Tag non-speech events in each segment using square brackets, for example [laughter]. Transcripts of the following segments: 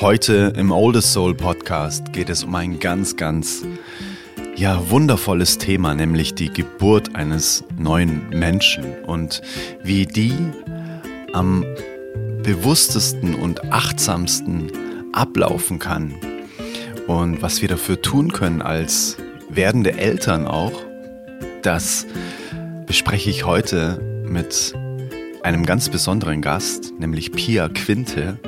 Heute im Oldest Soul Podcast geht es um ein ganz, ganz ja, wundervolles Thema, nämlich die Geburt eines neuen Menschen und wie die am bewusstesten und achtsamsten ablaufen kann und was wir dafür tun können als werdende Eltern auch, das bespreche ich heute mit einem ganz besonderen Gast, nämlich Pia Quinte.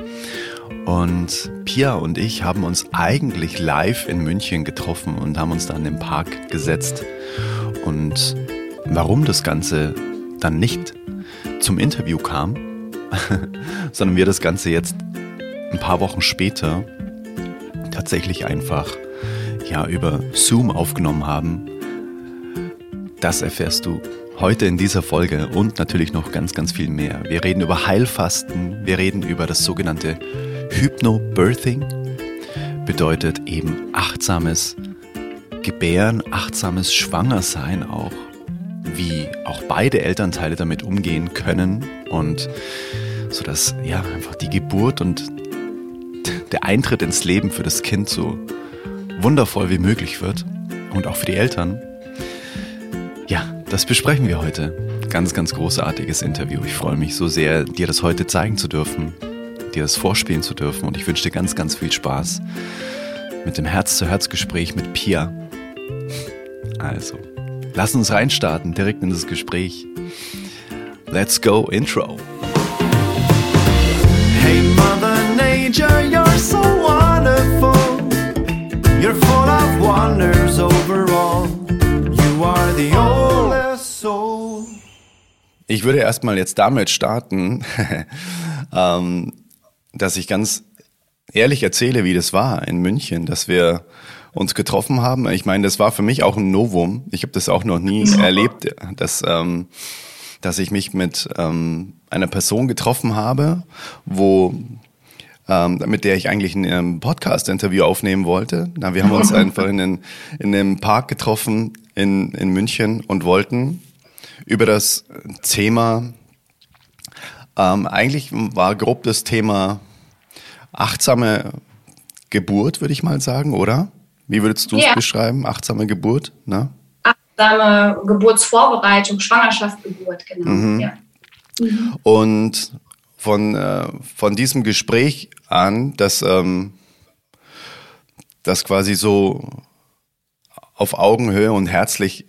Und Pia und ich haben uns eigentlich live in München getroffen und haben uns da in den Park gesetzt. Und warum das Ganze dann nicht zum Interview kam, [laughs] sondern wir das Ganze jetzt ein paar Wochen später tatsächlich einfach ja über Zoom aufgenommen haben, das erfährst du heute in dieser Folge und natürlich noch ganz, ganz viel mehr. Wir reden über Heilfasten, wir reden über das sogenannte Hypnobirthing, bedeutet eben achtsames Gebären, achtsames Schwangersein auch, wie auch beide Elternteile damit umgehen können und so dass ja einfach die Geburt und der Eintritt ins Leben für das Kind so wundervoll wie möglich wird und auch für die Eltern. Ja, das besprechen wir heute. Ganz, ganz großartiges Interview. Ich freue mich so sehr, dir das heute zeigen zu dürfen, dir das vorspielen zu dürfen und ich wünsche dir ganz, ganz viel Spaß mit dem Herz-zu-Herz-Gespräch mit Pia. Also, lass uns reinstarten, direkt in das Gespräch. Let's go, Intro. Hey Mother Nature, you're so wonderful. You're full of wonders overall. You are the oldest soul. Ich würde erstmal jetzt damit starten, [laughs] ähm, dass ich ganz ehrlich erzähle, wie das war in München, dass wir uns getroffen haben. Ich meine, das war für mich auch ein Novum. Ich habe das auch noch nie erlebt, dass ähm, dass ich mich mit ähm, einer Person getroffen habe, wo ähm, mit der ich eigentlich ein ähm, Podcast-Interview aufnehmen wollte. Na, wir haben uns [laughs] einfach in, den, in einem Park getroffen in, in München und wollten über das Thema, ähm, eigentlich war grob das Thema achtsame Geburt, würde ich mal sagen, oder? Wie würdest du es ja. beschreiben? Achtsame Geburt, ne? Achtsame Geburtsvorbereitung, Schwangerschaft, Geburt, genau. Mhm. Ja. Mhm. Und von, äh, von diesem Gespräch an, dass ähm, das quasi so auf Augenhöhe und herzlich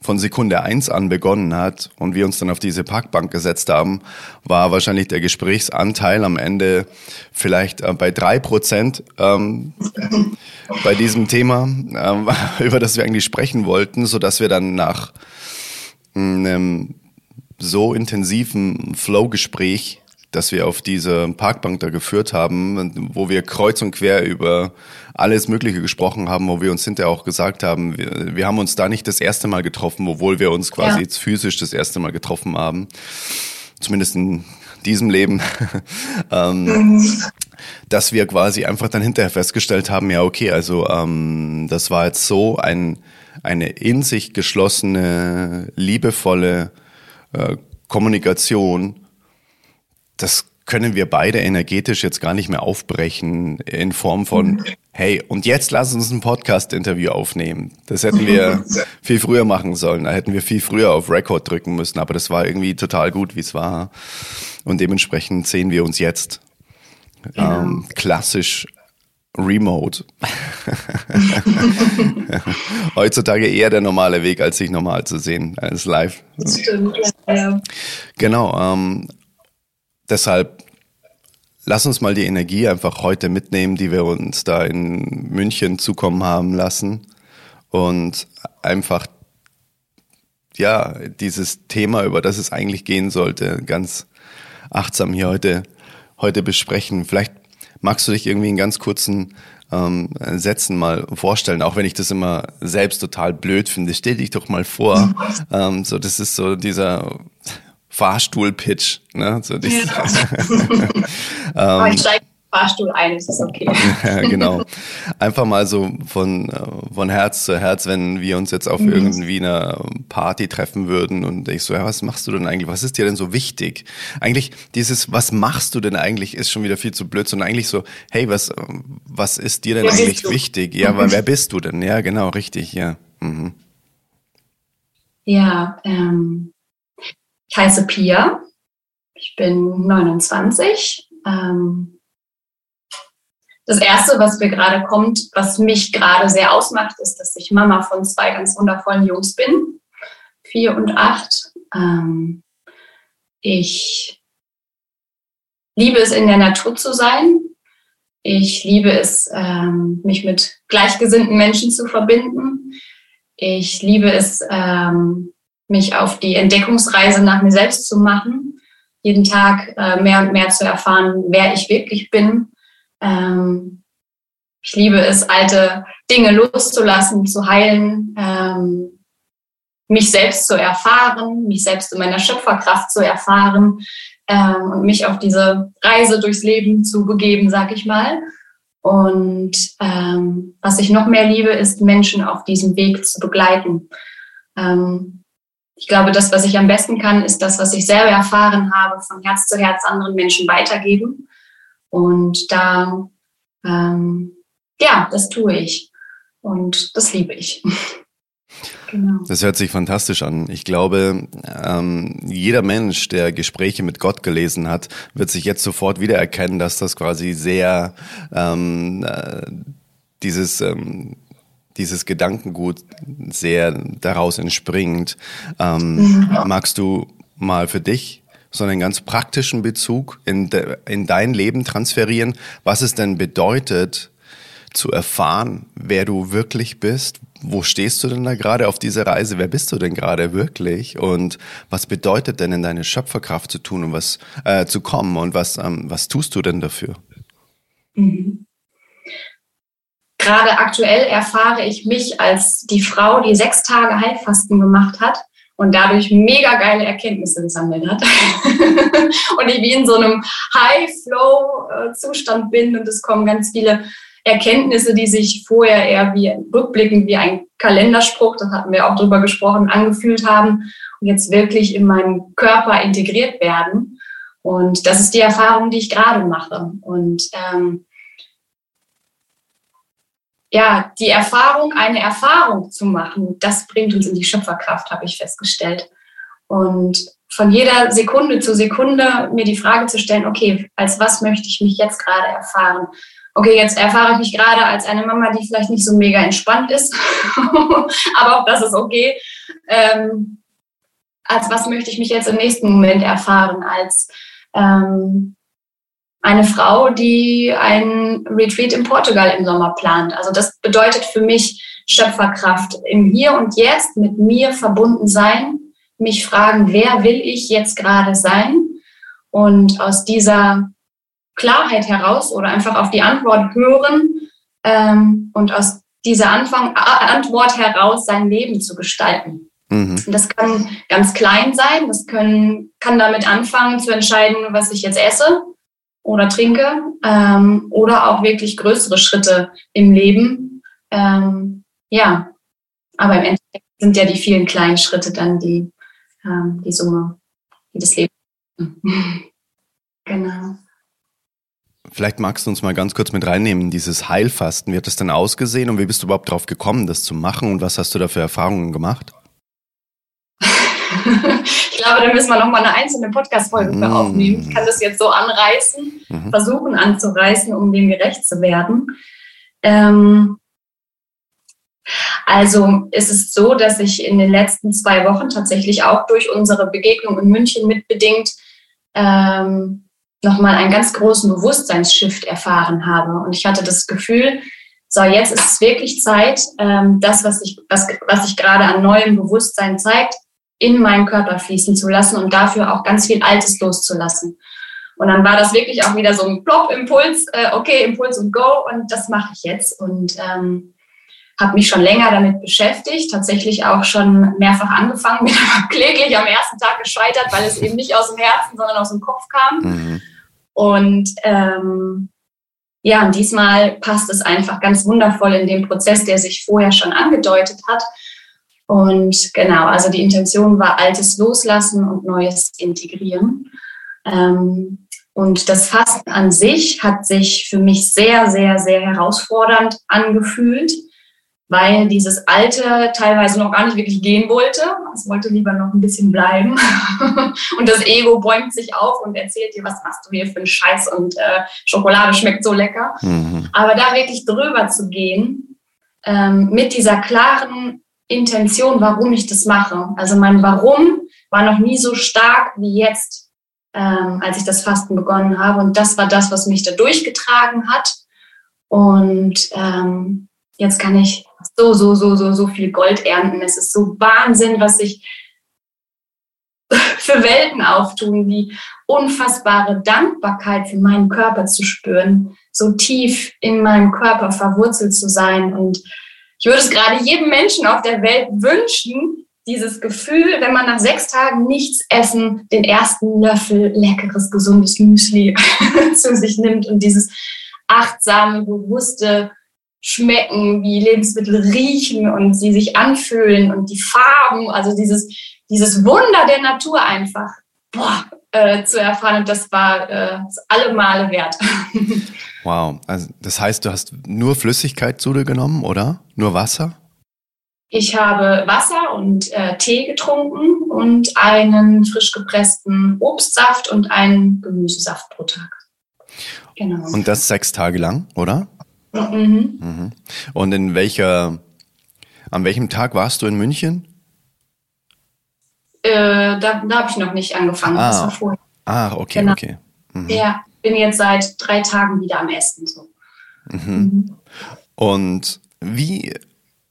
von Sekunde eins an begonnen hat und wir uns dann auf diese Parkbank gesetzt haben, war wahrscheinlich der Gesprächsanteil am Ende vielleicht äh, bei drei Prozent ähm, bei diesem Thema, ähm, [laughs] über das wir eigentlich sprechen wollten, so dass wir dann nach einem so intensiven Flow-Gespräch das wir auf diese Parkbank da geführt haben, wo wir kreuz und quer über alles Mögliche gesprochen haben, wo wir uns hinterher auch gesagt haben, wir, wir haben uns da nicht das erste Mal getroffen, obwohl wir uns quasi ja. jetzt physisch das erste Mal getroffen haben. Zumindest in diesem Leben. [laughs] ähm, mhm. Dass wir quasi einfach dann hinterher festgestellt haben, ja, okay, also ähm, das war jetzt so ein, eine in sich geschlossene, liebevolle äh, Kommunikation, das können wir beide energetisch jetzt gar nicht mehr aufbrechen in Form von, mhm. hey, und jetzt lass uns ein Podcast-Interview aufnehmen. Das hätten wir viel früher machen sollen. Da hätten wir viel früher auf Record drücken müssen, aber das war irgendwie total gut, wie es war. Und dementsprechend sehen wir uns jetzt. Genau. Ähm, klassisch Remote. [laughs] Heutzutage eher der normale Weg, als sich normal zu sehen, als live. Das stimmt, ja. Genau. Ähm, deshalb lass uns mal die Energie einfach heute mitnehmen, die wir uns da in München zukommen haben lassen und einfach ja, dieses Thema, über das es eigentlich gehen sollte, ganz achtsam hier heute, heute besprechen. Vielleicht magst du dich irgendwie in ganz kurzen ähm, Sätzen mal vorstellen, auch wenn ich das immer selbst total blöd finde. Stell dich doch mal vor. Ähm, so, das ist so dieser Fahrstuhl-Pitch. Ne? So ja. [laughs] ähm, ich steige Fahrstuhl ein, ist es okay. [laughs] ja, genau. Einfach mal so von, äh, von Herz zu Herz, wenn wir uns jetzt auf mhm. irgendwie einer Party treffen würden und ich so, ja, was machst du denn eigentlich? Was ist dir denn so wichtig? Eigentlich dieses, was machst du denn eigentlich, ist schon wieder viel zu blöd, sondern eigentlich so, hey, was, was ist dir denn wer eigentlich wichtig? Ja, weil wer bist du denn? Ja, genau, richtig, ja. Mhm. Ja, ähm, ich heiße Pia. Ich bin 29. Ähm, das erste, was mir gerade kommt, was mich gerade sehr ausmacht, ist, dass ich Mama von zwei ganz wundervollen Jungs bin, vier und acht. Ähm, ich liebe es, in der Natur zu sein. Ich liebe es, ähm, mich mit gleichgesinnten Menschen zu verbinden. Ich liebe es, ähm, mich auf die Entdeckungsreise nach mir selbst zu machen, jeden Tag äh, mehr und mehr zu erfahren, wer ich wirklich bin ähm, ich liebe es, alte Dinge loszulassen, zu heilen, ähm, mich selbst zu erfahren, mich selbst in meiner Schöpferkraft zu erfahren ähm, und mich auf diese Reise durchs Leben zu begeben, sag ich mal. Und ähm, was ich noch mehr liebe, ist Menschen auf diesem Weg zu begleiten. Ähm, ich glaube, das, was ich am besten kann, ist das, was ich selber erfahren habe, von Herz zu Herz anderen Menschen weitergeben. Und da, ähm, ja, das tue ich. Und das liebe ich. [laughs] Genau. Das hört sich fantastisch an. Ich glaube, ähm, jeder Mensch, der Gespräche mit Gott gelesen hat, wird sich jetzt sofort wiedererkennen, dass das quasi sehr ähm, äh, dieses ähm, dieses Gedankengut sehr daraus entspringt. Ähm, mhm. Magst du mal für dich so einen ganz praktischen Bezug in, de, in dein Leben transferieren, was es denn bedeutet, zu erfahren, wer du wirklich bist. Wo stehst du denn da gerade auf dieser Reise? Wer bist du denn gerade wirklich? Und was bedeutet denn in deine Schöpferkraft zu tun und was äh, zu kommen? Und was, ähm, was tust du denn dafür? Mhm. Gerade aktuell erfahre ich mich als die Frau, die sechs Tage Heilfasten gemacht hat und dadurch mega geile Erkenntnisse gesammelt hat. [laughs] und ich wie in so einem High-Flow-Zustand bin und es kommen ganz viele Erkenntnisse, die sich vorher eher wie rückblickend wie ein Kalenderspruch, das hatten wir auch drüber gesprochen, angefühlt haben und jetzt wirklich in meinen Körper integriert werden. Und das ist die Erfahrung, die ich gerade mache. Und ähm, ja, die Erfahrung, eine Erfahrung zu machen, das bringt uns in die Schöpferkraft, habe ich festgestellt. Und von jeder Sekunde zu Sekunde mir die Frage zu stellen, okay, als was möchte ich mich jetzt gerade erfahren? Okay, jetzt erfahre ich mich gerade als eine Mama, die vielleicht nicht so mega entspannt ist, [laughs] aber auch das ist okay. Ähm, als was möchte ich mich jetzt im nächsten Moment erfahren? Als ähm, eine Frau, die ein Retreat in Portugal im Sommer plant. Also das bedeutet für mich Schöpferkraft im Hier und Jetzt mit mir verbunden sein, mich fragen, wer will ich jetzt gerade sein? Und aus dieser Klarheit heraus oder einfach auf die Antwort hören ähm, und aus dieser Anfang, Antwort heraus sein Leben zu gestalten. Mhm. Das kann ganz klein sein, das können, kann damit anfangen zu entscheiden, was ich jetzt esse oder trinke ähm, oder auch wirklich größere Schritte im Leben. Ähm, ja, aber im Endeffekt sind ja die vielen kleinen Schritte dann die, ähm, die Summe, die das Leben. [laughs] genau. Vielleicht magst du uns mal ganz kurz mit reinnehmen, dieses Heilfasten. Wie hat das denn ausgesehen und wie bist du überhaupt darauf gekommen, das zu machen und was hast du da für Erfahrungen gemacht? Ich glaube, da müssen wir nochmal eine einzelne Podcast-Folge für mm. aufnehmen. Ich kann das jetzt so anreißen, mhm. versuchen anzureißen, um dem gerecht zu werden. Ähm, also es ist so, dass ich in den letzten zwei Wochen tatsächlich auch durch unsere Begegnung in München mitbedingt ähm, nochmal einen ganz großen Bewusstseinsshift erfahren habe. Und ich hatte das Gefühl, so jetzt ist es wirklich Zeit, ähm, das, was sich was, was sich gerade an neuem Bewusstsein zeigt, in meinen Körper fließen zu lassen und dafür auch ganz viel Altes loszulassen. Und dann war das wirklich auch wieder so ein Plop-Impuls, äh, okay, Impuls und Go und das mache ich jetzt. Und ähm, habe mich schon länger damit beschäftigt, tatsächlich auch schon mehrfach angefangen, [laughs] bin aber kläglich am ersten Tag gescheitert, weil es eben nicht aus dem Herzen, sondern aus dem Kopf kam. Mhm. Und ähm, ja, und diesmal passt es einfach ganz wundervoll in den Prozess, der sich vorher schon angedeutet hat. Und genau, also die Intention war Altes loslassen und Neues integrieren. Ähm, und das Fasten an sich hat sich für mich sehr, sehr, sehr herausfordernd angefühlt, weil dieses Alte teilweise noch gar nicht wirklich gehen wollte. Es wollte lieber noch ein bisschen bleiben. [laughs] und das Ego bäumt sich auf und erzählt dir, was machst du hier für einen Scheiß und äh, Schokolade schmeckt so lecker. Mhm. Aber da wirklich drüber zu gehen, ähm, mit dieser klaren Intention, warum ich das mache. Also mein Warum war noch nie so stark wie jetzt, ähm, als ich das Fasten begonnen habe. Und das war das, was mich da durchgetragen hat. Und ähm, jetzt kann ich so, so, so, so, so viel Gold ernten. Es ist so Wahnsinn, was sich [laughs] für Welten auftun, die unfassbare Dankbarkeit für meinen Körper zu spüren, so tief in meinem Körper verwurzelt zu sein und ich würde es gerade jedem Menschen auf der Welt wünschen, dieses Gefühl, wenn man nach sechs Tagen nichts essen, den ersten Löffel leckeres, gesundes Müsli [laughs] zu sich nimmt und dieses achtsame, bewusste Schmecken, wie Lebensmittel riechen und sie sich anfühlen und die Farben, also dieses, dieses Wunder der Natur einfach boah, äh, zu erfahren. Und das war äh, alle Male wert. [laughs] Wow, also das heißt, du hast nur Flüssigkeit zu dir genommen, oder? Nur Wasser? Ich habe Wasser und äh, Tee getrunken und einen frisch gepressten Obstsaft und einen Gemüsesaft pro Tag. Genau. Und das sechs Tage lang, oder? Mhm. mhm. Und in welcher, an welchem Tag warst du in München? Äh, da, da habe ich noch nicht angefangen. Ah, das war vorher. Ah, okay, genau. okay. Mhm. Ja, bin jetzt seit drei Tagen wieder am Essen. So. Mhm. Mhm. Und wie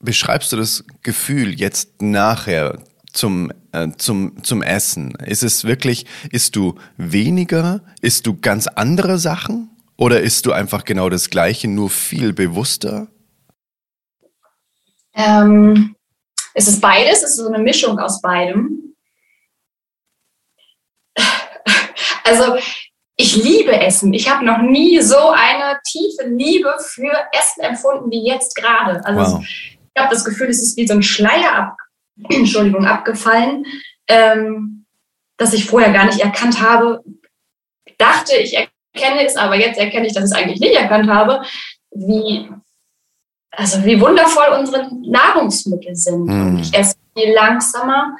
beschreibst du das Gefühl jetzt nachher zum, äh, zum, zum Essen? Ist es wirklich, isst du weniger? Isst du ganz andere Sachen? Oder isst du einfach genau das Gleiche, nur viel bewusster? Ähm, es ist beides, es ist so eine Mischung aus beidem. [laughs] Also ich liebe Essen. Ich habe noch nie so eine tiefe Liebe für Essen empfunden wie jetzt gerade. Also wow. ich habe das Gefühl, es ist wie so ein Schleier ab, [clears throat] Entschuldigung, abgefallen, ähm, dass ich vorher gar nicht erkannt habe. Dachte, ich erkenne es, aber jetzt erkenne ich, dass ich es eigentlich nicht erkannt habe, wie, also wie wundervoll unsere Nahrungsmittel sind. Mm. Ich esse viel langsamer.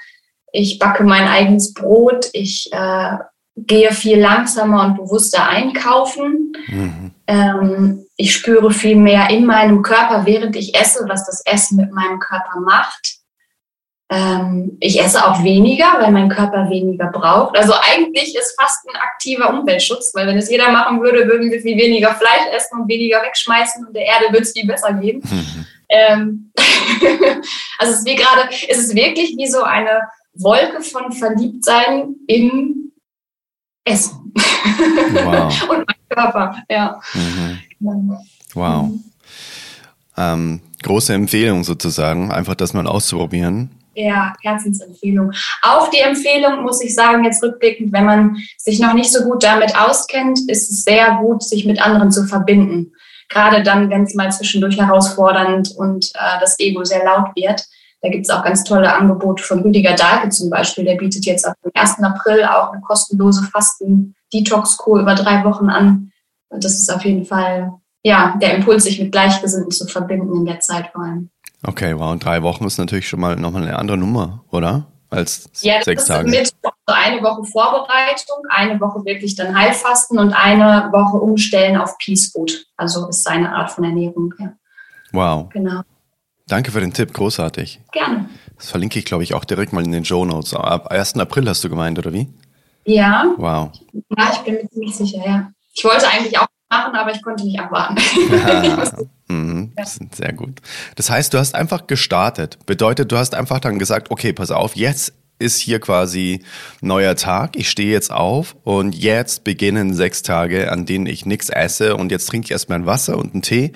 Ich backe mein eigenes Brot. Ich äh, gehe viel langsamer und bewusster einkaufen. Mhm. Ähm, ich spüre viel mehr in meinem Körper, während ich esse, was das Essen mit meinem Körper macht. Ähm, ich esse auch weniger, weil mein Körper weniger braucht. Also eigentlich ist fast ein aktiver Umweltschutz, weil wenn es jeder machen würde, würden wir viel weniger Fleisch essen und weniger wegschmeißen und der Erde würde es viel besser gehen. Mhm. Ähm, [laughs] also es ist wie gerade, es ist wirklich wie so eine Wolke von Verliebtsein in Essen. Wow. [laughs] und mein Körper, ja. Mhm. Wow. Mhm. Ähm, große Empfehlung sozusagen, einfach das mal auszuprobieren. Ja, Herzensempfehlung. Auch die Empfehlung, muss ich sagen, jetzt rückblickend, wenn man sich noch nicht so gut damit auskennt, ist es sehr gut, sich mit anderen zu verbinden. Gerade dann, wenn es mal zwischendurch herausfordernd und äh, das Ego sehr laut wird. Da gibt es auch ganz tolle Angebote von Rüdiger Dahlke zum Beispiel. Der bietet jetzt ab dem 1. April auch eine kostenlose Fasten-Detox-Kur über drei Wochen an. Und das ist auf jeden Fall ja, der Impuls, sich mit Gleichgesinnten zu verbinden in der Zeit vor allem. Okay, wow. Und drei Wochen ist natürlich schon mal nochmal eine andere Nummer, oder? Als ja, sechs Tage. Mit eine Woche Vorbereitung, eine Woche wirklich dann Heilfasten und eine Woche umstellen auf Peace Food. Also ist seine Art von Ernährung. Ja. Wow. Genau. Danke für den Tipp, großartig. Gerne. Das verlinke ich, glaube ich, auch direkt mal in den Show Notes. Ab 1. April hast du gemeint, oder wie? Ja. Wow. Ja, ich bin mir ziemlich sicher, ja. Ich wollte eigentlich auch machen, aber ich konnte nicht abwarten. Ja. [laughs] mhm, sehr gut. Das heißt, du hast einfach gestartet. Bedeutet, du hast einfach dann gesagt, okay, pass auf, jetzt ist hier quasi neuer Tag. Ich stehe jetzt auf und jetzt beginnen sechs Tage, an denen ich nichts esse und jetzt trinke ich erstmal ein Wasser und einen Tee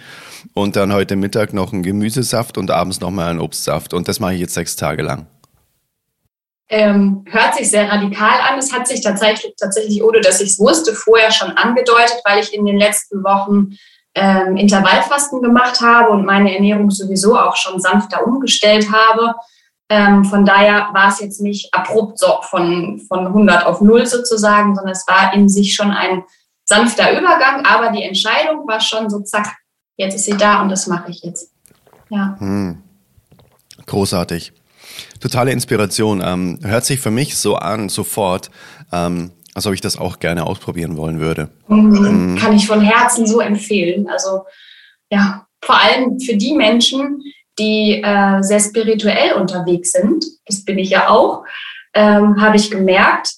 und dann heute Mittag noch einen Gemüsesaft und abends nochmal einen Obstsaft und das mache ich jetzt sechs Tage lang. Ähm, hört sich sehr radikal an. Es hat sich tatsächlich, tatsächlich, ohne dass ich es wusste, vorher schon angedeutet, weil ich in den letzten Wochen ähm, Intervallfasten gemacht habe und meine Ernährung sowieso auch schon sanfter umgestellt habe. Ähm, von daher war es jetzt nicht abrupt so von, von 100 auf 0 sozusagen, sondern es war in sich schon ein sanfter Übergang, aber die Entscheidung war schon so, zack, jetzt ist sie da und das mache ich jetzt. Ja. Hm. Großartig. Totale Inspiration. Ähm, hört sich für mich so an, sofort, ähm, als ob ich das auch gerne ausprobieren wollen würde. Mhm. Mhm. Kann ich von Herzen so empfehlen. Also ja, vor allem für die Menschen, die äh, sehr spirituell unterwegs sind, das bin ich ja auch, ähm, habe ich gemerkt,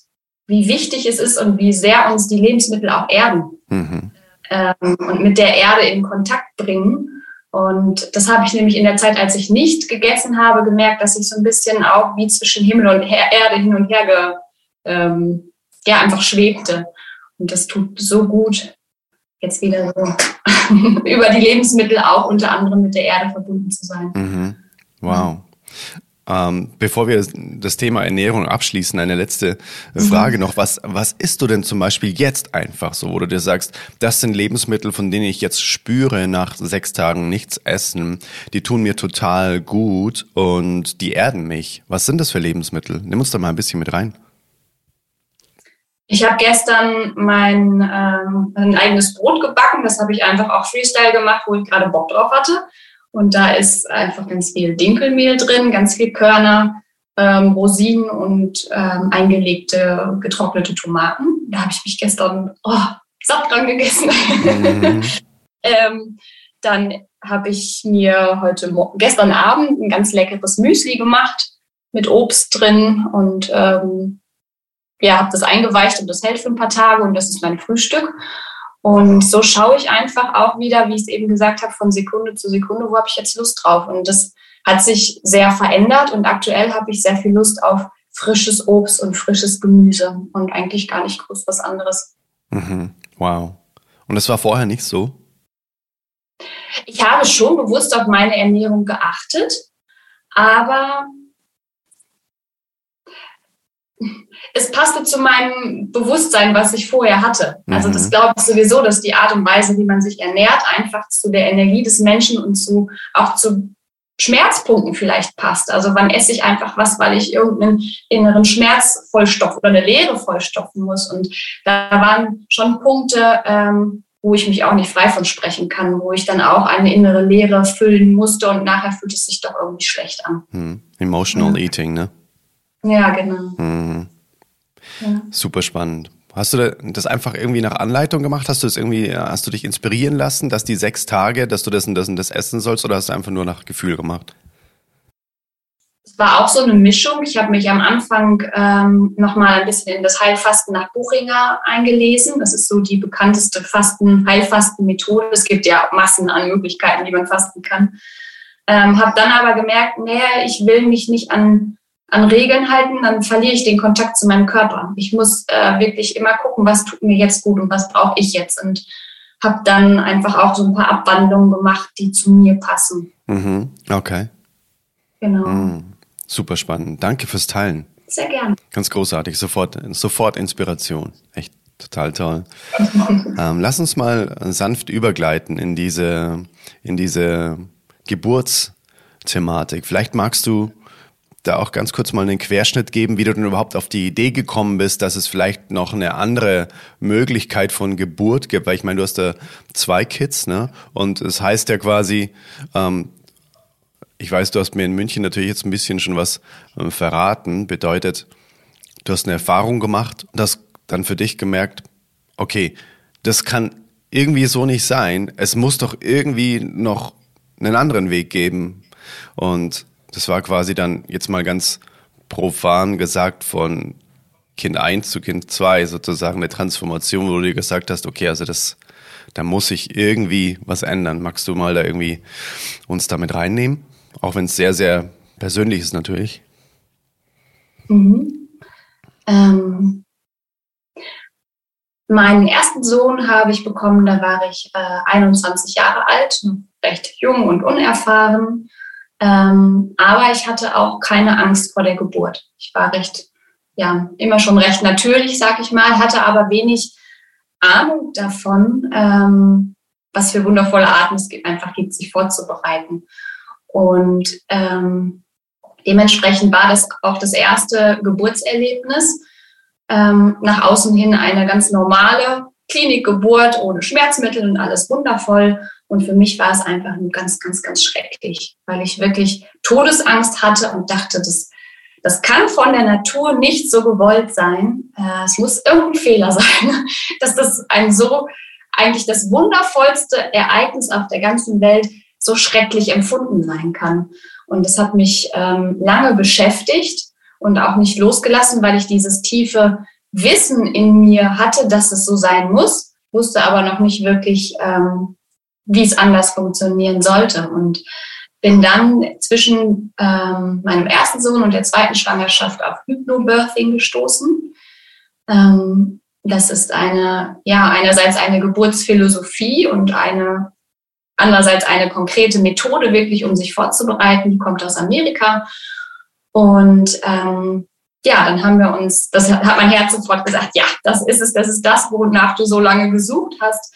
wie wichtig es ist und wie sehr uns die Lebensmittel auch erden mhm. ähm, und mit der Erde in Kontakt bringen. Und das habe ich nämlich in der Zeit, als ich nicht gegessen habe, gemerkt, dass ich so ein bisschen auch wie zwischen Himmel und Her Erde hin und her ge, ähm, ja, einfach schwebte. Und das tut so gut, jetzt wieder so [laughs] über die Lebensmittel auch unter anderem mit der Erde verbunden zu sein. Mhm. Wow. Ähm, bevor wir das Thema Ernährung abschließen, eine letzte mhm. Frage noch. Was, was isst du denn zum Beispiel jetzt einfach so, wo du dir sagst, das sind Lebensmittel, von denen ich jetzt spüre nach sechs Tagen nichts essen, die tun mir total gut und die erden mich. Was sind das für Lebensmittel? Nimm uns da mal ein bisschen mit rein. Ich habe gestern mein, ähm, ein eigenes Brot gebacken. Das habe ich einfach auch Freestyle gemacht, wo ich gerade Bock drauf hatte. Und da ist einfach ganz viel Dinkelmehl drin, ganz viel Körner, ähm, Rosinen und ähm, eingelegte getrocknete Tomaten. Da habe ich mich gestern oh, satt dran gegessen. Mhm. [laughs] ähm, dann habe ich mir heute gestern Abend ein ganz leckeres Müsli gemacht mit Obst drin und ähm, ja, habe das eingeweicht und das hält für ein paar Tage und das ist mein Frühstück. Und so schaue ich einfach auch wieder, wie ich es eben gesagt habe, von Sekunde zu Sekunde, wo habe ich jetzt Lust drauf. Und das hat sich sehr verändert und aktuell habe ich sehr viel Lust auf frisches Obst und frisches Gemüse und eigentlich gar nicht groß was anderes. Mhm. Wow. Und das war vorher nicht so? Ich habe schon bewusst auf meine Ernährung geachtet, aber es passte zu meinem Bewusstsein, was ich vorher hatte. Also das mhm. glaube ich sowieso, dass die Art und Weise, wie man sich ernährt, einfach zu der Energie des Menschen und zu auch zu Schmerzpunkten vielleicht passt. Also wann esse ich einfach was, weil ich irgendeinen inneren Schmerz vollstopfen oder eine Leere vollstopfen muss. Und da waren schon Punkte, ähm, wo ich mich auch nicht frei von sprechen kann, wo ich dann auch eine innere Leere füllen musste und nachher fühlt es sich doch irgendwie schlecht an. Hm. Emotional ja. Eating, ne? Ja, genau. Mhm. Ja. Super spannend. Hast du das einfach irgendwie nach Anleitung gemacht? Hast du das irgendwie, hast du dich inspirieren lassen, dass die sechs Tage, dass du das und das und das essen sollst, oder hast du einfach nur nach Gefühl gemacht? Es war auch so eine Mischung. Ich habe mich am Anfang ähm, nochmal ein bisschen in das Heilfasten nach Buchinger eingelesen. Das ist so die bekannteste Fasten, Heilfasten-Methode. Es gibt ja Massen an Möglichkeiten, die man fasten kann. Ähm, habe dann aber gemerkt, nee, ich will mich nicht an an Regeln halten, dann verliere ich den Kontakt zu meinem Körper. Ich muss äh, wirklich immer gucken, was tut mir jetzt gut und was brauche ich jetzt. Und habe dann einfach auch so ein paar Abwandlungen gemacht, die zu mir passen. Mhm. Okay. Genau. Mhm. Super spannend. Danke fürs Teilen. Sehr gerne. Ganz großartig. Sofort, sofort Inspiration. Echt total toll. [laughs] ähm, lass uns mal sanft übergleiten in diese, in diese Geburtsthematik. Vielleicht magst du da auch ganz kurz mal einen Querschnitt geben, wie du denn überhaupt auf die Idee gekommen bist, dass es vielleicht noch eine andere Möglichkeit von Geburt gibt? Weil ich meine, du hast da zwei Kids, ne? Und es heißt ja quasi, ähm, ich weiß, du hast mir in München natürlich jetzt ein bisschen schon was äh, verraten, bedeutet, du hast eine Erfahrung gemacht und hast dann für dich gemerkt, okay, das kann irgendwie so nicht sein. Es muss doch irgendwie noch einen anderen Weg geben. Und das war quasi dann jetzt mal ganz profan gesagt von Kind 1 zu Kind 2 sozusagen eine Transformation, wo du dir gesagt hast, okay, also das, da muss sich irgendwie was ändern. Magst du mal da irgendwie uns damit reinnehmen? Auch wenn es sehr, sehr persönlich ist natürlich. Mhm. Ähm, meinen ersten Sohn habe ich bekommen, da war ich äh, 21 Jahre alt, recht jung und unerfahren. Ähm, aber ich hatte auch keine Angst vor der Geburt. Ich war recht, ja, immer schon recht natürlich, sag ich mal, hatte aber wenig Ahnung davon, ähm, was für wundervolle Arten es gibt, einfach gibt, sich vorzubereiten. Und ähm, dementsprechend war das auch das erste Geburtserlebnis. Ähm, nach außen hin eine ganz normale Klinikgeburt ohne Schmerzmittel und alles wundervoll. Und für mich war es einfach nur ganz, ganz, ganz schrecklich, weil ich wirklich Todesangst hatte und dachte, das, das kann von der Natur nicht so gewollt sein. Äh, es muss irgendein Fehler [laughs] sein, dass das ein so eigentlich das wundervollste Ereignis auf der ganzen Welt so schrecklich empfunden sein kann. Und das hat mich ähm, lange beschäftigt und auch nicht losgelassen, weil ich dieses tiefe Wissen in mir hatte, dass es so sein muss, wusste aber noch nicht wirklich, ähm, wie es anders funktionieren sollte. Und bin dann zwischen ähm, meinem ersten Sohn und der zweiten Schwangerschaft auf Hypnobirthing gestoßen. Ähm, das ist eine, ja, einerseits eine Geburtsphilosophie und eine, andererseits eine konkrete Methode, wirklich um sich vorzubereiten. Die kommt aus Amerika. Und ähm, ja, dann haben wir uns, das hat mein Herz sofort gesagt, ja, das ist es, das ist das, wonach du so lange gesucht hast.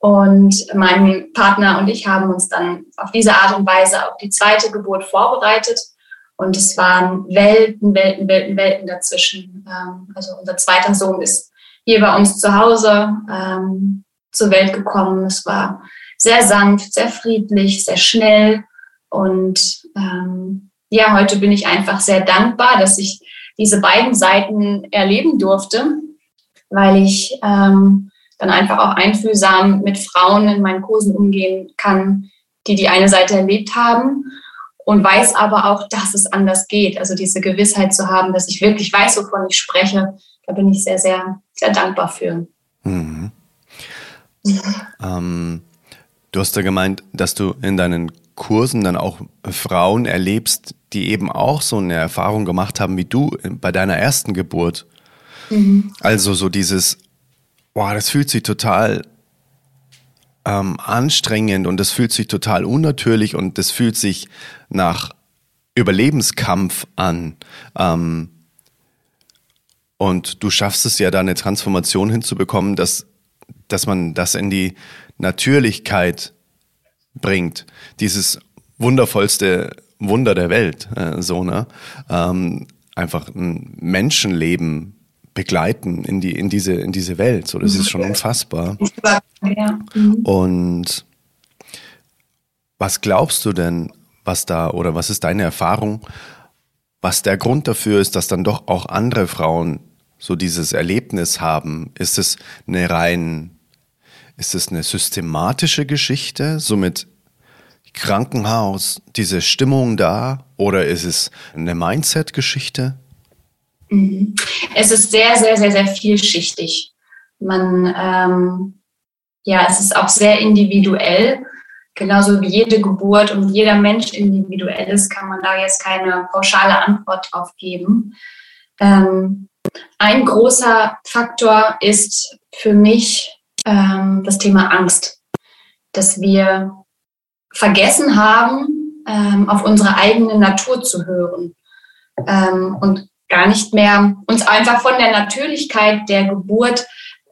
Und mein Partner und ich haben uns dann auf diese Art und Weise auf die zweite Geburt vorbereitet. Und es waren Welten, Welten, Welten, Welten dazwischen. Ähm, also unser zweiter Sohn ist hier bei uns zu Hause ähm, zur Welt gekommen. Es war sehr sanft, sehr friedlich, sehr schnell. Und ähm, ja, heute bin ich einfach sehr dankbar, dass ich diese beiden Seiten erleben durfte, weil ich ähm, dann einfach auch einfühlsam mit Frauen in meinen Kursen umgehen kann, die die eine Seite erlebt haben und weiß aber auch, dass es anders geht. Also diese Gewissheit zu haben, dass ich wirklich weiß, wovon ich spreche, da bin ich sehr, sehr, sehr dankbar für. Mhm. Ähm, du hast ja gemeint, dass du in deinen Kursen dann auch Frauen erlebst, die eben auch so eine Erfahrung gemacht haben wie du bei deiner ersten Geburt. Mhm. Also so dieses, boah, das fühlt sich total ähm, anstrengend und das fühlt sich total unnatürlich und das fühlt sich nach Überlebenskampf an. Ähm, und du schaffst es ja da eine Transformation hinzubekommen, dass, dass man das in die Natürlichkeit bringt. Dieses wundervollste Wunder der Welt, äh, so, ne? Ähm, einfach ein Menschenleben begleiten in die, in diese, in diese Welt. So, das ist schon unfassbar. Mhm. Und was glaubst du denn, was da, oder was ist deine Erfahrung, was der Grund dafür ist, dass dann doch auch andere Frauen so dieses Erlebnis haben? Ist es eine rein, ist es eine systematische Geschichte, somit Krankenhaus, diese Stimmung da oder ist es eine Mindset-Geschichte? Mhm. Es ist sehr, sehr, sehr, sehr vielschichtig. Man, ähm, ja, es ist auch sehr individuell. Genauso wie jede Geburt und jeder Mensch individuell ist, kann man da jetzt keine pauschale Antwort drauf geben. Ähm, ein großer Faktor ist für mich ähm, das Thema Angst, dass wir vergessen haben, ähm, auf unsere eigene Natur zu hören ähm, und gar nicht mehr uns einfach von der Natürlichkeit der Geburt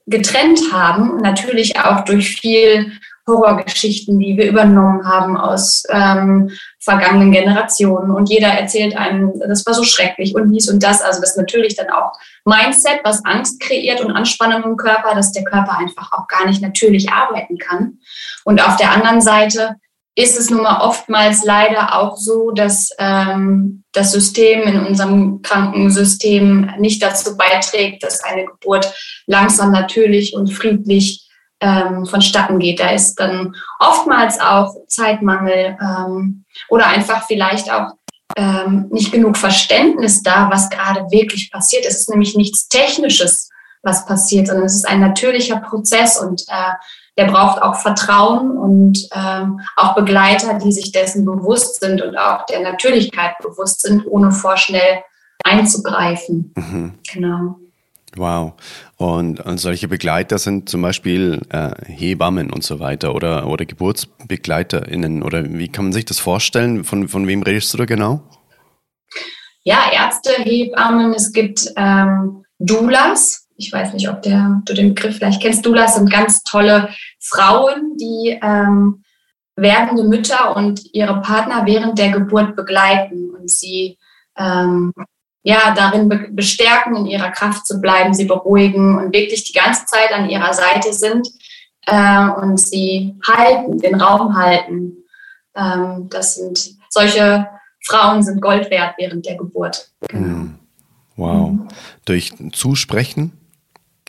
getrennt haben. Natürlich auch durch viel Horrorgeschichten, die wir übernommen haben aus ähm, vergangenen Generationen. Und jeder erzählt einem, das war so schrecklich und dies und das. Also das ist natürlich dann auch Mindset, was Angst kreiert und Anspannung im Körper, dass der Körper einfach auch gar nicht natürlich arbeiten kann. Und auf der anderen Seite ist es nun mal oftmals leider auch so, dass ähm, das System in unserem Krankensystem nicht dazu beiträgt, dass eine Geburt langsam, natürlich und friedlich ähm, vonstatten geht. Da ist dann oftmals auch Zeitmangel ähm, oder einfach vielleicht auch ähm, nicht genug Verständnis da, was gerade wirklich passiert. Es ist nämlich nichts Technisches, was passiert, sondern es ist ein natürlicher Prozess und äh, der braucht auch Vertrauen und ähm, auch Begleiter, die sich dessen bewusst sind und auch der Natürlichkeit bewusst sind, ohne vorschnell einzugreifen. Mhm. Genau. Wow. Und, und, solche Begleiter sind zum Beispiel äh, Hebammen und so weiter oder, oder GeburtsbegleiterInnen oder wie kann man sich das vorstellen? Von, von wem redest du da genau? Ja, Ärzte, Hebammen, es gibt ähm, Doulas, ich weiß nicht, ob der, du den Begriff vielleicht kennst, Doulas sind ganz tolle Frauen, die ähm, werdende Mütter und ihre Partner während der Geburt begleiten und sie ähm, ja, darin be bestärken, in ihrer Kraft zu bleiben, sie beruhigen und wirklich die ganze Zeit an ihrer Seite sind äh, und sie halten, den Raum halten. Ähm, das sind solche Frauen sind Gold wert während der Geburt. Genau. Wow. Mhm. Durch Zusprechen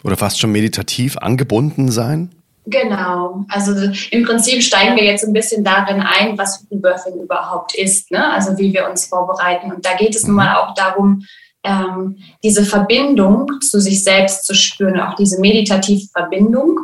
oder fast schon meditativ angebunden sein? Genau. Also im Prinzip steigen wir jetzt ein bisschen darin ein, was Rebirthing überhaupt ist, ne? also wie wir uns vorbereiten. Und da geht es nun mal auch darum, ähm, diese Verbindung zu sich selbst zu spüren, auch diese meditative Verbindung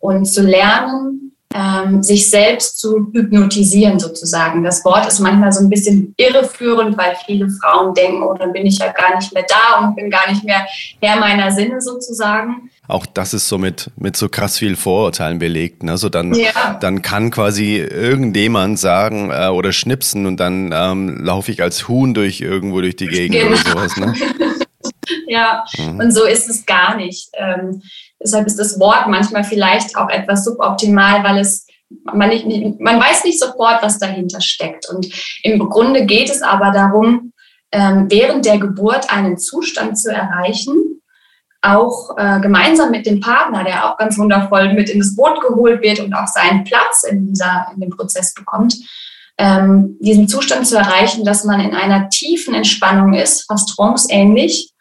und zu lernen, ähm, sich selbst zu hypnotisieren sozusagen. Das Wort ist manchmal so ein bisschen irreführend, weil viele Frauen denken, oh, dann bin ich ja gar nicht mehr da und bin gar nicht mehr Herr meiner Sinne sozusagen. Auch das ist so mit, mit so krass viel Vorurteilen belegt. Ne? So dann, ja. dann kann quasi irgendjemand sagen äh, oder schnipsen und dann ähm, laufe ich als Huhn durch irgendwo durch die Gegend genau. oder sowas. Ne? [laughs] ja, mhm. und so ist es gar nicht. Ähm, Deshalb ist das Wort manchmal vielleicht auch etwas suboptimal, weil es man, nicht, man weiß nicht sofort, was dahinter steckt. Und im Grunde geht es aber darum, ähm, während der Geburt einen Zustand zu erreichen, auch äh, gemeinsam mit dem Partner, der auch ganz wundervoll mit in das Boot geholt wird und auch seinen Platz in, dieser, in dem Prozess bekommt, ähm, diesen Zustand zu erreichen, dass man in einer tiefen Entspannung ist, fast trance-ähnlich,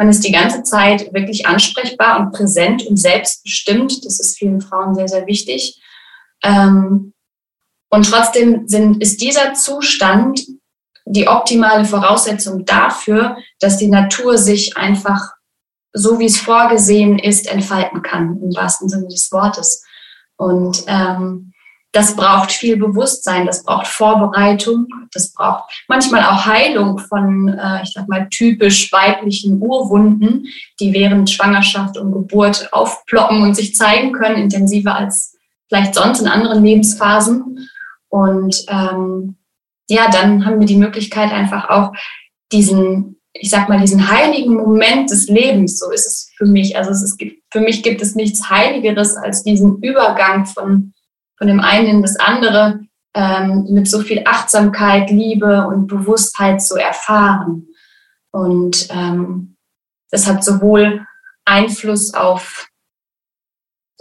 man ist die ganze Zeit wirklich ansprechbar und präsent und selbstbestimmt. Das ist vielen Frauen sehr, sehr wichtig. Ähm, und trotzdem sind, ist dieser Zustand die optimale Voraussetzung dafür, dass die Natur sich einfach so wie es vorgesehen ist, entfalten kann, im wahrsten Sinne des Wortes. Und ähm, das braucht viel Bewusstsein, das braucht Vorbereitung, das braucht manchmal auch Heilung von, äh, ich sag mal, typisch weiblichen Urwunden, die während Schwangerschaft und Geburt aufploppen und sich zeigen können, intensiver als vielleicht sonst in anderen Lebensphasen. Und ähm, ja, dann haben wir die Möglichkeit einfach auch diesen, ich sag mal, diesen heiligen Moment des Lebens, so ist es für mich. Also es ist, für mich gibt es nichts Heiligeres als diesen Übergang von von dem einen in das andere ähm, mit so viel Achtsamkeit, Liebe und Bewusstheit zu erfahren. Und ähm, das hat sowohl Einfluss auf,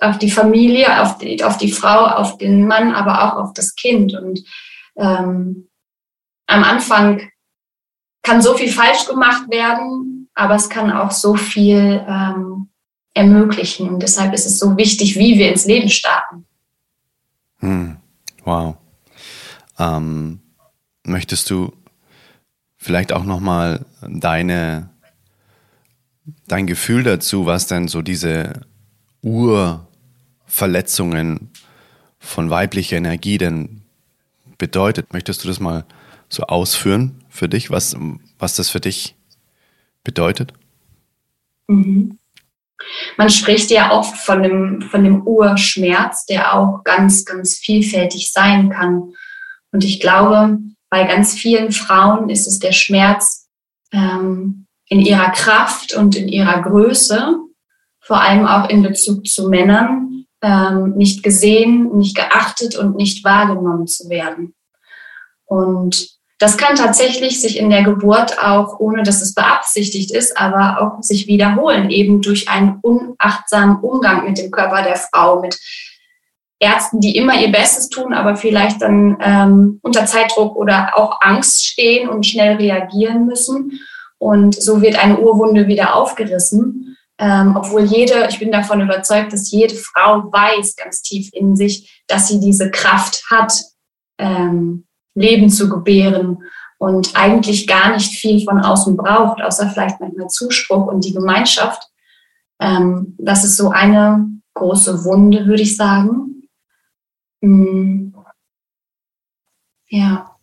auf die Familie, auf die, auf die Frau, auf den Mann, aber auch auf das Kind. Und ähm, am Anfang kann so viel falsch gemacht werden, aber es kann auch so viel ähm, ermöglichen. Und deshalb ist es so wichtig, wie wir ins Leben starten. Hm. Wow. Ähm, möchtest du vielleicht auch noch mal deine dein Gefühl dazu, was denn so diese Urverletzungen von weiblicher Energie denn bedeutet? Möchtest du das mal so ausführen für dich, was, was das für dich bedeutet? Mhm. Man spricht ja oft von dem, von dem Urschmerz, der auch ganz, ganz vielfältig sein kann. Und ich glaube, bei ganz vielen Frauen ist es der Schmerz ähm, in ihrer Kraft und in ihrer Größe, vor allem auch in Bezug zu Männern, ähm, nicht gesehen, nicht geachtet und nicht wahrgenommen zu werden. Und das kann tatsächlich sich in der Geburt auch, ohne dass es beabsichtigt ist, aber auch sich wiederholen, eben durch einen unachtsamen Umgang mit dem Körper der Frau, mit Ärzten, die immer ihr Bestes tun, aber vielleicht dann ähm, unter Zeitdruck oder auch Angst stehen und schnell reagieren müssen. Und so wird eine Urwunde wieder aufgerissen. Ähm, obwohl jede, ich bin davon überzeugt, dass jede Frau weiß ganz tief in sich, dass sie diese Kraft hat, ähm, Leben zu gebären und eigentlich gar nicht viel von außen braucht, außer vielleicht manchmal Zuspruch und die Gemeinschaft. Ähm, das ist so eine große Wunde, würde ich sagen. Mhm. Ja.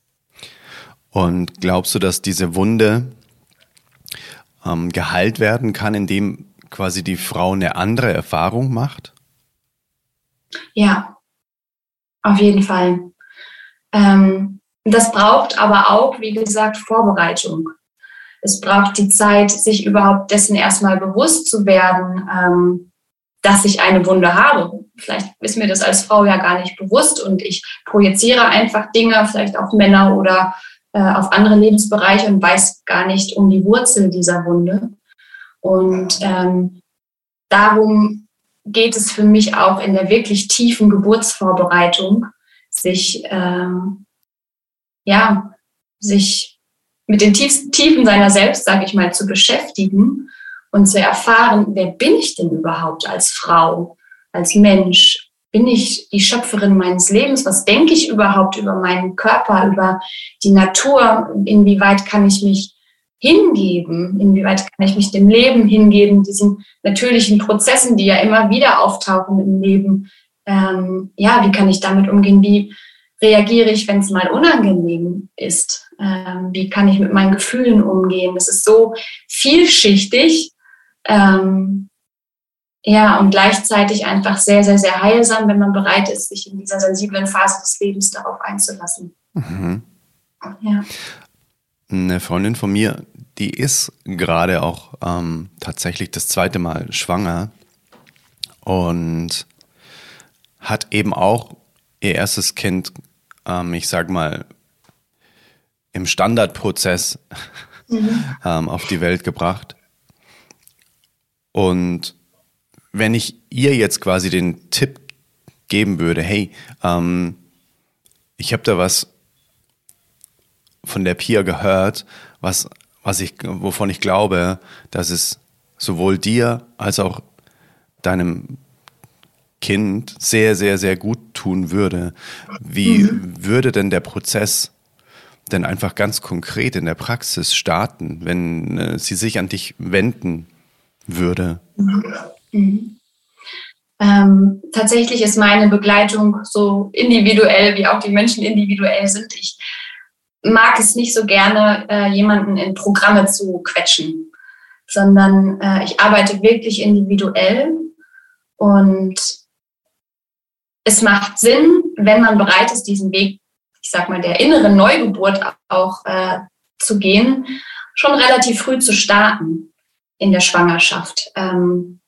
Und glaubst du, dass diese Wunde ähm, geheilt werden kann, indem quasi die Frau eine andere Erfahrung macht? Ja, auf jeden Fall. Ähm, das braucht aber auch, wie gesagt, Vorbereitung. Es braucht die Zeit, sich überhaupt dessen erstmal bewusst zu werden, ähm, dass ich eine Wunde habe. Vielleicht ist mir das als Frau ja gar nicht bewusst und ich projiziere einfach Dinge, vielleicht auf Männer oder äh, auf andere Lebensbereiche und weiß gar nicht um die Wurzel dieser Wunde. Und ähm, darum geht es für mich auch in der wirklich tiefen Geburtsvorbereitung, sich, äh, ja, sich mit den tiefsten Tiefen seiner selbst, sage ich mal, zu beschäftigen und zu erfahren, wer bin ich denn überhaupt als Frau, als Mensch? Bin ich die Schöpferin meines Lebens? Was denke ich überhaupt über meinen Körper, über die Natur? Inwieweit kann ich mich hingeben? Inwieweit kann ich mich dem Leben hingeben, diesen natürlichen Prozessen, die ja immer wieder auftauchen im Leben? Ähm, ja, wie kann ich damit umgehen? Wie reagiere ich, wenn es mal unangenehm ist? Ähm, wie kann ich mit meinen Gefühlen umgehen? Das ist so vielschichtig ähm, ja, und gleichzeitig einfach sehr, sehr, sehr heilsam, wenn man bereit ist, sich in dieser sensiblen Phase des Lebens darauf einzulassen. Mhm. Ja. Eine Freundin von mir, die ist gerade auch ähm, tatsächlich das zweite Mal schwanger und hat eben auch ihr erstes Kind, ähm, ich sag mal, im Standardprozess [laughs] mhm. ähm, auf die Welt gebracht. Und wenn ich ihr jetzt quasi den Tipp geben würde, hey, ähm, ich habe da was von der Pia gehört, was, was ich, wovon ich glaube, dass es sowohl dir als auch deinem Kind sehr, sehr, sehr gut tun würde. Wie mhm. würde denn der Prozess denn einfach ganz konkret in der Praxis starten, wenn äh, sie sich an dich wenden würde? Mhm. Ähm, tatsächlich ist meine Begleitung so individuell, wie auch die Menschen individuell sind. Ich mag es nicht so gerne, äh, jemanden in Programme zu quetschen, sondern äh, ich arbeite wirklich individuell und es macht Sinn, wenn man bereit ist, diesen Weg, ich sag mal, der inneren Neugeburt auch äh, zu gehen, schon relativ früh zu starten in der Schwangerschaft. Ähm,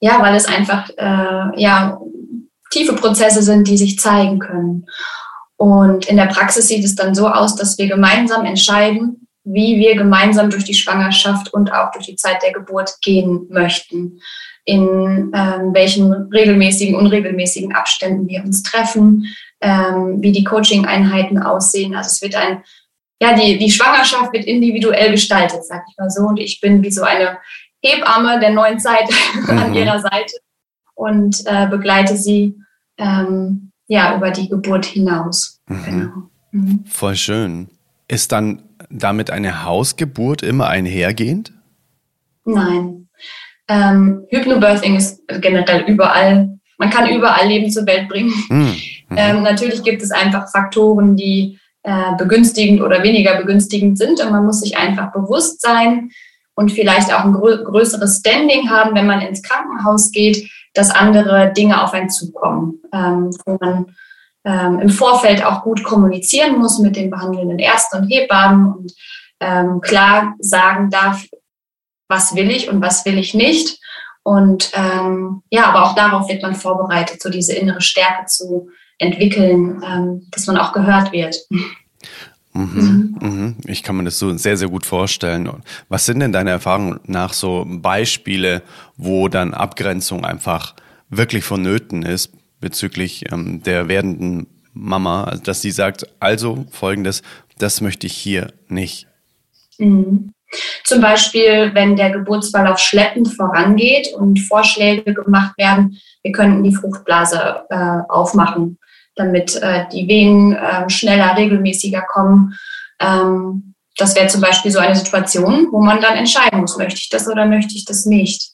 ja, weil es einfach äh, ja, tiefe Prozesse sind, die sich zeigen können. Und in der Praxis sieht es dann so aus, dass wir gemeinsam entscheiden, wie wir gemeinsam durch die Schwangerschaft und auch durch die Zeit der Geburt gehen möchten. In ähm, welchen regelmäßigen, unregelmäßigen Abständen wir uns treffen, ähm, wie die Coaching-Einheiten aussehen. Also es wird ein ja, die, die Schwangerschaft wird individuell gestaltet, sag ich mal so. Und ich bin wie so eine Hebamme der neuen Zeit [laughs] mhm. an ihrer Seite und äh, begleite sie ähm, ja über die Geburt hinaus. Mhm. Genau. Mhm. Voll schön. Ist dann damit eine Hausgeburt immer einhergehend? Nein. Ähm, Hypnobirthing ist generell überall. Man kann überall Leben zur Welt bringen. Mhm. Ähm, natürlich gibt es einfach Faktoren, die äh, begünstigend oder weniger begünstigend sind. Und man muss sich einfach bewusst sein und vielleicht auch ein grö größeres Standing haben, wenn man ins Krankenhaus geht, dass andere Dinge auf einen zukommen, ähm, wo man ähm, im Vorfeld auch gut kommunizieren muss mit den behandelnden Ärzten und Hebammen und ähm, klar sagen darf, was will ich und was will ich nicht. Und ähm, ja, aber auch darauf wird man vorbereitet, so diese innere Stärke zu entwickeln, ähm, dass man auch gehört wird. Mhm, mhm. Ich kann mir das so sehr, sehr gut vorstellen. Was sind denn deine Erfahrungen nach so Beispiele, wo dann Abgrenzung einfach wirklich vonnöten ist bezüglich ähm, der werdenden Mama, also dass sie sagt, also folgendes, das möchte ich hier nicht. Mhm. Zum Beispiel, wenn der Geburtsverlauf schleppend vorangeht und Vorschläge gemacht werden, wir könnten die Fruchtblase äh, aufmachen damit äh, die Wehen äh, schneller, regelmäßiger kommen. Ähm, das wäre zum Beispiel so eine Situation, wo man dann entscheiden muss, möchte ich das oder möchte ich das nicht.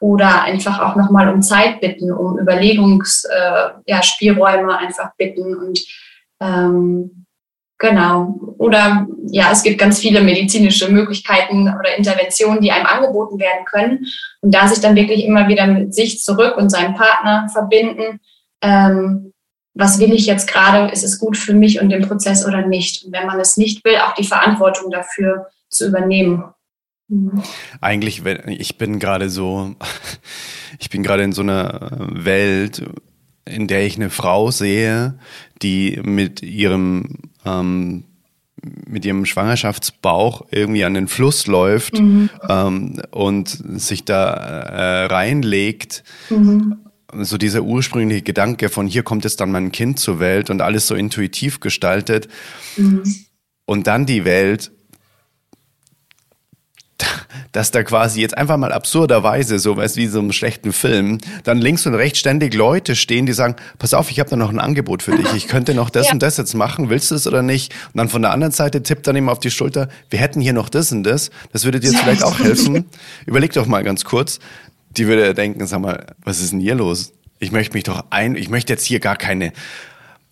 Oder einfach auch nochmal um Zeit bitten, um Überlegungsspielräume äh, ja, einfach bitten und ähm, genau. Oder ja, es gibt ganz viele medizinische Möglichkeiten oder Interventionen, die einem angeboten werden können. Und da sich dann wirklich immer wieder mit sich zurück und seinem Partner verbinden, ähm, was will ich jetzt gerade, ist es gut für mich und den Prozess oder nicht. Und wenn man es nicht will, auch die Verantwortung dafür zu übernehmen. Mhm. Eigentlich, ich bin gerade so, [laughs] ich bin gerade in so einer Welt, in der ich eine Frau sehe, die mit ihrem ähm, mit ihrem Schwangerschaftsbauch irgendwie an den Fluss läuft mhm. ähm, und sich da äh, reinlegt. Mhm. So dieser ursprüngliche Gedanke von hier kommt jetzt dann mein Kind zur Welt und alles so intuitiv gestaltet. Mhm. Und dann die Welt dass da quasi jetzt einfach mal absurderweise, so was wie so einem schlechten Film, dann links und rechts ständig Leute stehen, die sagen, pass auf, ich habe da noch ein Angebot für dich, ich könnte noch das ja. und das jetzt machen, willst du es oder nicht? Und dann von der anderen Seite tippt dann eben auf die Schulter, wir hätten hier noch das und das, das würde dir jetzt vielleicht auch helfen. [laughs] Überleg doch mal ganz kurz, die würde denken, sag mal, was ist denn hier los? Ich möchte mich doch ein, ich möchte jetzt hier gar keine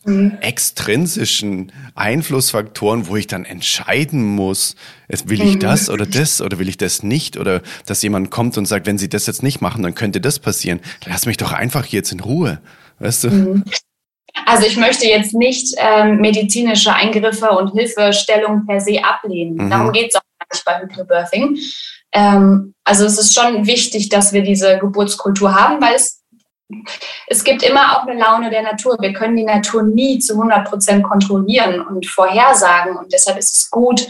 mhm. extrinsischen Einflussfaktoren, wo ich dann entscheiden muss, will ich mhm. das oder das oder will ich das nicht oder dass jemand kommt und sagt, wenn Sie das jetzt nicht machen, dann könnte das passieren. Lass mich doch einfach jetzt in Ruhe, weißt du? Mhm. Also ich möchte jetzt nicht ähm, medizinische Eingriffe und Hilfestellung per se ablehnen. Mhm. Darum geht es auch nicht bei Hypnobirthing. Ähm, also es ist schon wichtig, dass wir diese Geburtskultur haben, weil es es gibt immer auch eine Laune der Natur. Wir können die Natur nie zu 100 Prozent kontrollieren und vorhersagen. Und deshalb ist es gut,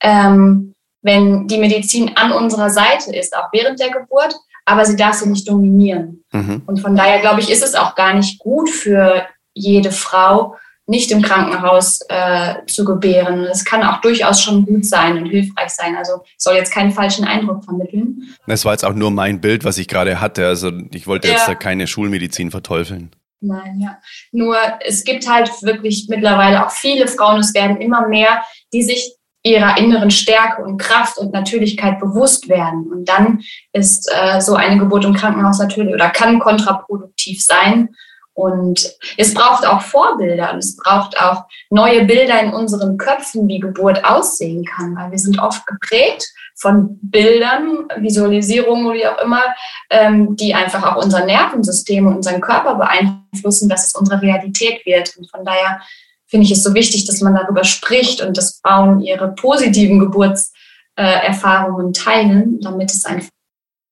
ähm, wenn die Medizin an unserer Seite ist, auch während der Geburt, aber sie darf sie nicht dominieren. Mhm. Und von daher, glaube ich, ist es auch gar nicht gut für jede Frau, nicht im Krankenhaus äh, zu gebären. Es kann auch durchaus schon gut sein und hilfreich sein. Also soll jetzt keinen falschen Eindruck vermitteln. Das war jetzt auch nur mein Bild, was ich gerade hatte. Also ich wollte ja. jetzt da keine Schulmedizin verteufeln. Nein, ja. Nur es gibt halt wirklich mittlerweile auch viele Frauen, es werden immer mehr, die sich ihrer inneren Stärke und Kraft und Natürlichkeit bewusst werden. Und dann ist äh, so eine Geburt im Krankenhaus natürlich oder kann kontraproduktiv sein. Und es braucht auch Vorbilder und es braucht auch neue Bilder in unseren Köpfen, wie Geburt aussehen kann, weil wir sind oft geprägt von Bildern, Visualisierungen oder wie auch immer, ähm, die einfach auch unser Nervensystem und unseren Körper beeinflussen, dass es unsere Realität wird. Und von daher finde ich es so wichtig, dass man darüber spricht und dass Frauen ihre positiven Geburtserfahrungen teilen, damit es einfach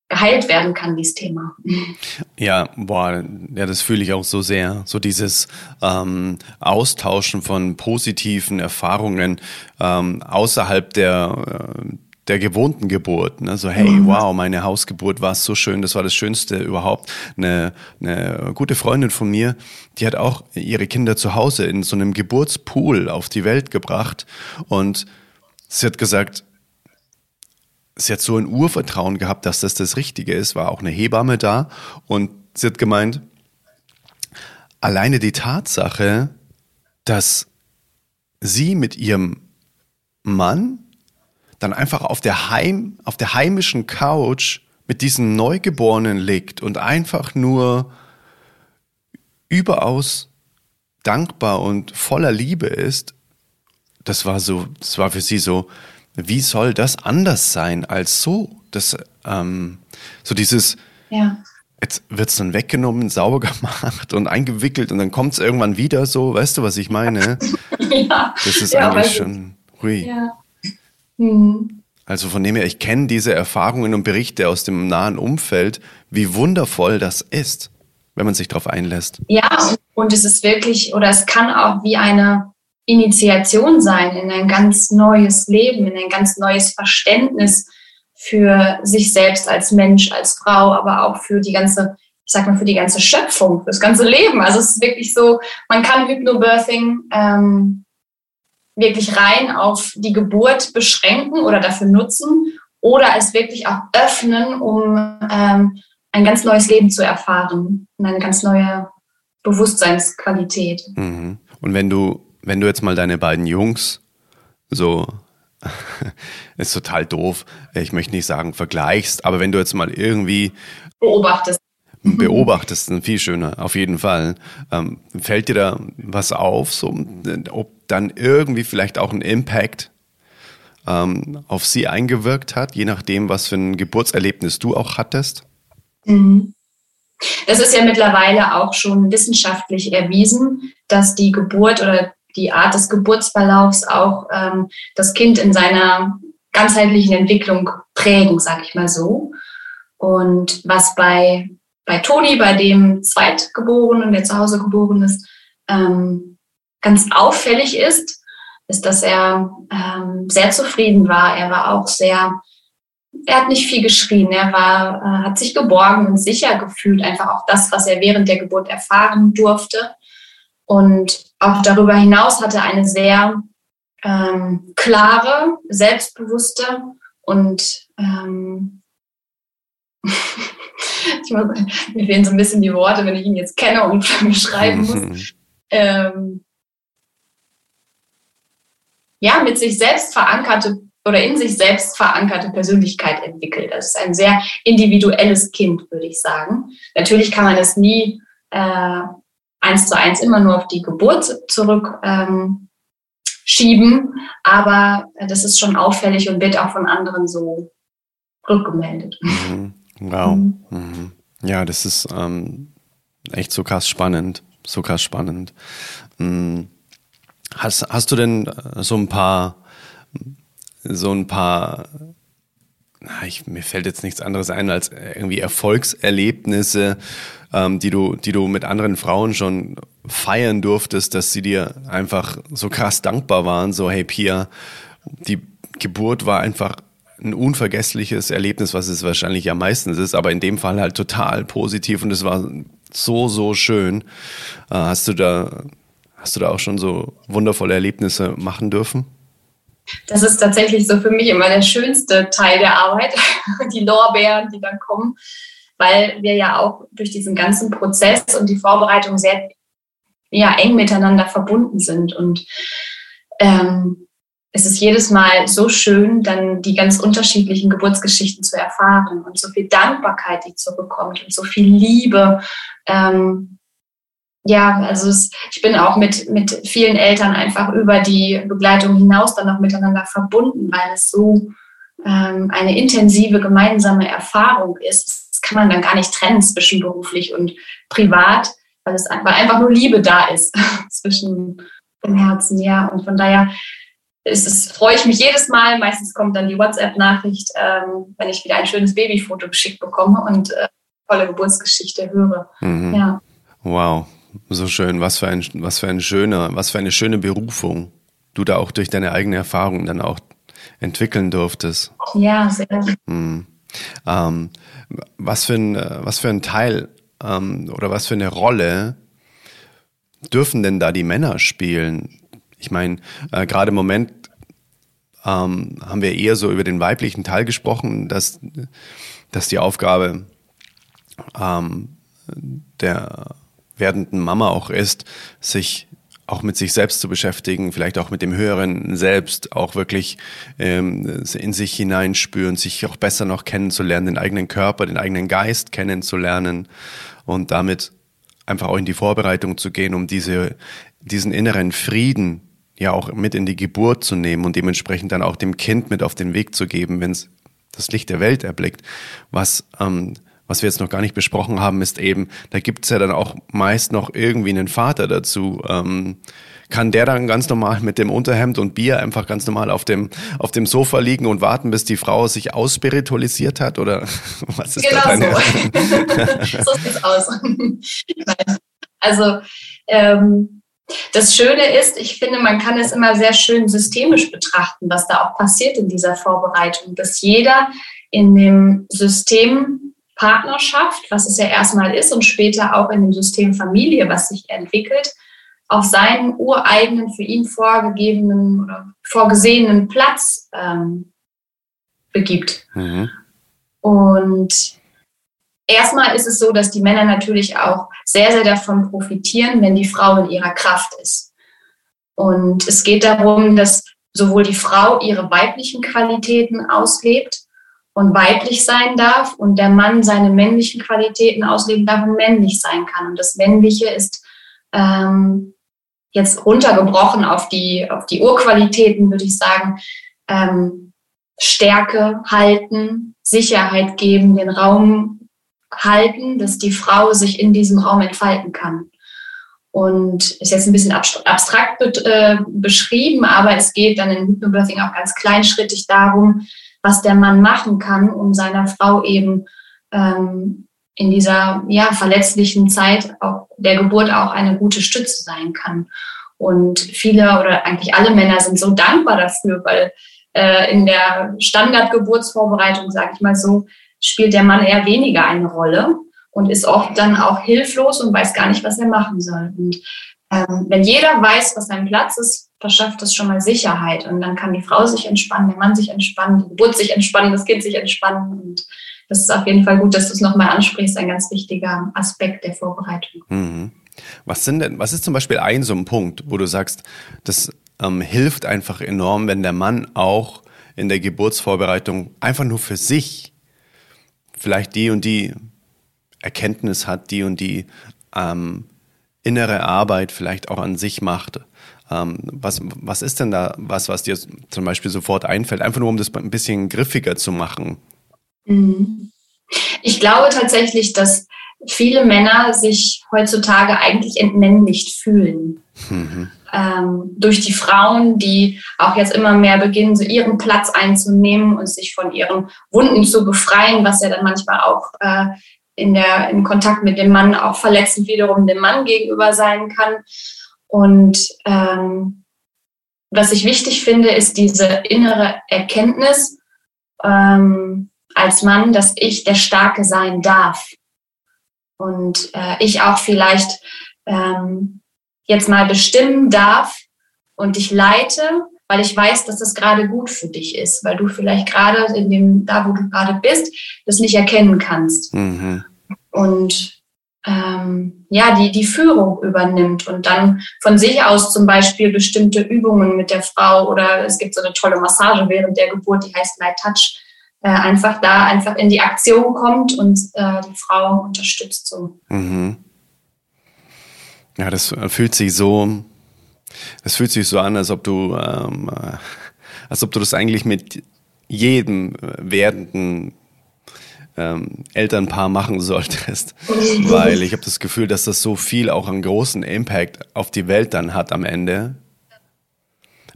geheilt werden kann, dieses Thema. Ja, boah, ja, das fühle ich auch so sehr. So dieses ähm, Austauschen von positiven Erfahrungen ähm, außerhalb der, äh, der gewohnten Geburt. Ne? So, hey, mhm. wow, meine Hausgeburt war so schön, das war das Schönste überhaupt. Eine, eine gute Freundin von mir, die hat auch ihre Kinder zu Hause in so einem Geburtspool auf die Welt gebracht und sie hat gesagt, sie hat so ein Urvertrauen gehabt, dass das das Richtige ist, war auch eine Hebamme da und sie hat gemeint, alleine die Tatsache, dass sie mit ihrem Mann dann einfach auf der Heim, auf der heimischen Couch mit diesem Neugeborenen liegt und einfach nur überaus dankbar und voller Liebe ist, das war so, das war für sie so, wie soll das anders sein als so? Das, ähm, so dieses, ja. jetzt wird es dann weggenommen, sauber [laughs] gemacht und eingewickelt und dann kommt es irgendwann wieder so, weißt du, was ich meine? [laughs] ja. Das ist ja, eigentlich schon, hui. Mhm. Also von dem her, ich kenne diese Erfahrungen und Berichte aus dem nahen Umfeld, wie wundervoll das ist, wenn man sich darauf einlässt. Ja, und es ist wirklich, oder es kann auch wie eine Initiation sein in ein ganz neues Leben, in ein ganz neues Verständnis für sich selbst als Mensch, als Frau, aber auch für die ganze, ich sag mal, für die ganze Schöpfung, für das ganze Leben. Also es ist wirklich so, man kann Hypnobirthing ähm, wirklich rein auf die Geburt beschränken oder dafür nutzen oder es wirklich auch öffnen, um ähm, ein ganz neues Leben zu erfahren und eine ganz neue Bewusstseinsqualität. Mhm. Und wenn du wenn du jetzt mal deine beiden Jungs so, [laughs] ist total doof, ich möchte nicht sagen vergleichst, aber wenn du jetzt mal irgendwie beobachtest. [laughs] Beobachtest, viel schöner, auf jeden Fall. Ähm, fällt dir da was auf, so, ob dann irgendwie vielleicht auch ein Impact ähm, auf sie eingewirkt hat, je nachdem, was für ein Geburtserlebnis du auch hattest? Mhm. Das ist ja mittlerweile auch schon wissenschaftlich erwiesen, dass die Geburt oder die Art des Geburtsverlaufs auch ähm, das Kind in seiner ganzheitlichen Entwicklung prägen, sag ich mal so. Und was bei, bei Toni, bei dem Zweitgeborenen, der zu Hause geboren ist, ähm, ganz auffällig ist, ist, dass er ähm, sehr zufrieden war. Er war auch sehr, er hat nicht viel geschrien. Er war, äh, hat sich geborgen und sicher gefühlt. Einfach auch das, was er während der Geburt erfahren durfte. Und auch darüber hinaus hatte er eine sehr ähm, klare, selbstbewusste und ähm, [laughs] ich muss, mir fehlen so ein bisschen die Worte, wenn ich ihn jetzt kenne und [laughs] beschreiben muss. ähm, ja, mit sich selbst verankerte oder in sich selbst verankerte Persönlichkeit entwickelt. Das ist ein sehr individuelles Kind, würde ich sagen. Natürlich kann man es nie äh, eins zu eins immer nur auf die Geburt zurück ähm, schieben, aber das ist schon auffällig und wird auch von anderen so rückgemeldet. Mhm. Wow. Mhm. Mhm. Ja, das ist ähm, echt so krass spannend, so krass spannend. Mhm. Hast, hast du denn äh, so ein paar, so ein paar, ich, mir fällt jetzt nichts anderes ein als irgendwie Erfolgserlebnisse, ähm, die du, die du mit anderen Frauen schon feiern durftest, dass sie dir einfach so krass dankbar waren, so hey Pia, die Geburt war einfach ein unvergessliches Erlebnis, was es wahrscheinlich am meisten ist, aber in dem Fall halt total positiv und es war so, so schön. Äh, hast du da Hast du da auch schon so wundervolle Erlebnisse machen dürfen? Das ist tatsächlich so für mich immer der schönste Teil der Arbeit, [laughs] die Lorbeeren, die dann kommen, weil wir ja auch durch diesen ganzen Prozess und die Vorbereitung sehr ja, eng miteinander verbunden sind. Und ähm, es ist jedes Mal so schön, dann die ganz unterschiedlichen Geburtsgeschichten zu erfahren und so viel Dankbarkeit, die zurückkommt und so viel Liebe. Ähm, ja, also es, ich bin auch mit, mit vielen Eltern einfach über die Begleitung hinaus dann noch miteinander verbunden, weil es so ähm, eine intensive gemeinsame Erfahrung ist. Das kann man dann gar nicht trennen zwischen beruflich und privat, weil es weil einfach nur Liebe da ist [laughs] zwischen dem Herzen, ja. Und von daher ist es, freue ich mich jedes Mal. Meistens kommt dann die WhatsApp-Nachricht, ähm, wenn ich wieder ein schönes Babyfoto geschickt bekomme und äh, tolle Geburtsgeschichte höre. Mhm. Ja. Wow, so schön. Was für ein, was für ein schöner, was für eine schöne Berufung du da auch durch deine eigene Erfahrung dann auch entwickeln durftest. Ja, sehr. Hm. Ähm, was für ein, was für ein Teil ähm, oder was für eine Rolle dürfen denn da die Männer spielen? Ich meine, äh, gerade im Moment ähm, haben wir eher so über den weiblichen Teil gesprochen, dass, dass die Aufgabe ähm, der werdenden Mama auch ist, sich auch mit sich selbst zu beschäftigen, vielleicht auch mit dem höheren Selbst, auch wirklich ähm, in sich hineinspüren, sich auch besser noch kennenzulernen, den eigenen Körper, den eigenen Geist kennenzulernen und damit einfach auch in die Vorbereitung zu gehen, um diese, diesen inneren Frieden ja auch mit in die Geburt zu nehmen und dementsprechend dann auch dem Kind mit auf den Weg zu geben, wenn es das Licht der Welt erblickt, was ähm, was wir jetzt noch gar nicht besprochen haben, ist eben, da gibt's ja dann auch meist noch irgendwie einen Vater dazu. Ähm, kann der dann ganz normal mit dem Unterhemd und Bier einfach ganz normal auf dem, auf dem Sofa liegen und warten, bis die Frau sich ausspiritualisiert hat? Oder [laughs] was ist genau da deine so. [laughs] so sieht's aus. also ähm, das Schöne ist, ich finde, man kann es immer sehr schön systemisch betrachten, was da auch passiert in dieser Vorbereitung, dass jeder in dem System Partnerschaft, was es ja erstmal ist, und später auch in dem System Familie, was sich entwickelt, auf seinen ureigenen, für ihn vorgegebenen oder vorgesehenen Platz ähm, begibt. Mhm. Und erstmal ist es so, dass die Männer natürlich auch sehr, sehr davon profitieren, wenn die Frau in ihrer Kraft ist. Und es geht darum, dass sowohl die Frau ihre weiblichen Qualitäten auslebt, und weiblich sein darf und der Mann seine männlichen Qualitäten ausleben darf und männlich sein kann. Und das Männliche ist ähm, jetzt runtergebrochen auf die, auf die Urqualitäten, würde ich sagen, ähm, Stärke halten, Sicherheit geben, den Raum halten, dass die Frau sich in diesem Raum entfalten kann. und ist jetzt ein bisschen abstrakt äh, beschrieben, aber es geht dann in Hypnobirthing auch ganz kleinschrittig darum, was der Mann machen kann, um seiner Frau eben ähm, in dieser ja, verletzlichen Zeit auch der Geburt auch eine gute Stütze sein kann. Und viele oder eigentlich alle Männer sind so dankbar dafür, weil äh, in der Standardgeburtsvorbereitung, sage ich mal so, spielt der Mann eher weniger eine Rolle und ist oft dann auch hilflos und weiß gar nicht, was er machen soll. Und ähm, wenn jeder weiß, was sein Platz ist, verschafft das schon mal Sicherheit. Und dann kann die Frau sich entspannen, der Mann sich entspannen, die Geburt sich entspannen, das Kind sich entspannen. Und das ist auf jeden Fall gut, dass du es nochmal ansprichst, ein ganz wichtiger Aspekt der Vorbereitung. Mhm. Was sind denn, was ist zum Beispiel ein so ein Punkt, wo du sagst, das ähm, hilft einfach enorm, wenn der Mann auch in der Geburtsvorbereitung einfach nur für sich vielleicht die und die Erkenntnis hat, die und die ähm, innere Arbeit vielleicht auch an sich macht. Ähm, was, was ist denn da was, was dir zum Beispiel sofort einfällt? Einfach nur, um das ein bisschen griffiger zu machen. Mhm. Ich glaube tatsächlich, dass viele Männer sich heutzutage eigentlich entmännlicht fühlen. Mhm. Ähm, durch die Frauen, die auch jetzt immer mehr beginnen, so ihren Platz einzunehmen und sich von ihren Wunden zu befreien, was ja dann manchmal auch äh, in der, im Kontakt mit dem Mann auch verletzend wiederum dem Mann gegenüber sein kann. Und ähm, was ich wichtig finde, ist diese innere Erkenntnis ähm, als Mann, dass ich der Starke sein darf. Und äh, ich auch vielleicht ähm, jetzt mal bestimmen darf und dich leite, weil ich weiß, dass das gerade gut für dich ist, weil du vielleicht gerade in dem, da wo du gerade bist, das nicht erkennen kannst. Mhm. Und ähm, ja, die, die Führung übernimmt und dann von sich aus zum Beispiel bestimmte Übungen mit der Frau oder es gibt so eine tolle Massage während der Geburt, die heißt Light Touch, äh, einfach da einfach in die Aktion kommt und äh, die Frau unterstützt so. Mhm. Ja, das fühlt sich so, das fühlt sich so an, als ob du, ähm, äh, als ob du das eigentlich mit jedem werdenden ähm, Elternpaar machen solltest, [laughs] weil ich habe das Gefühl, dass das so viel auch einen großen Impact auf die Welt dann hat am Ende.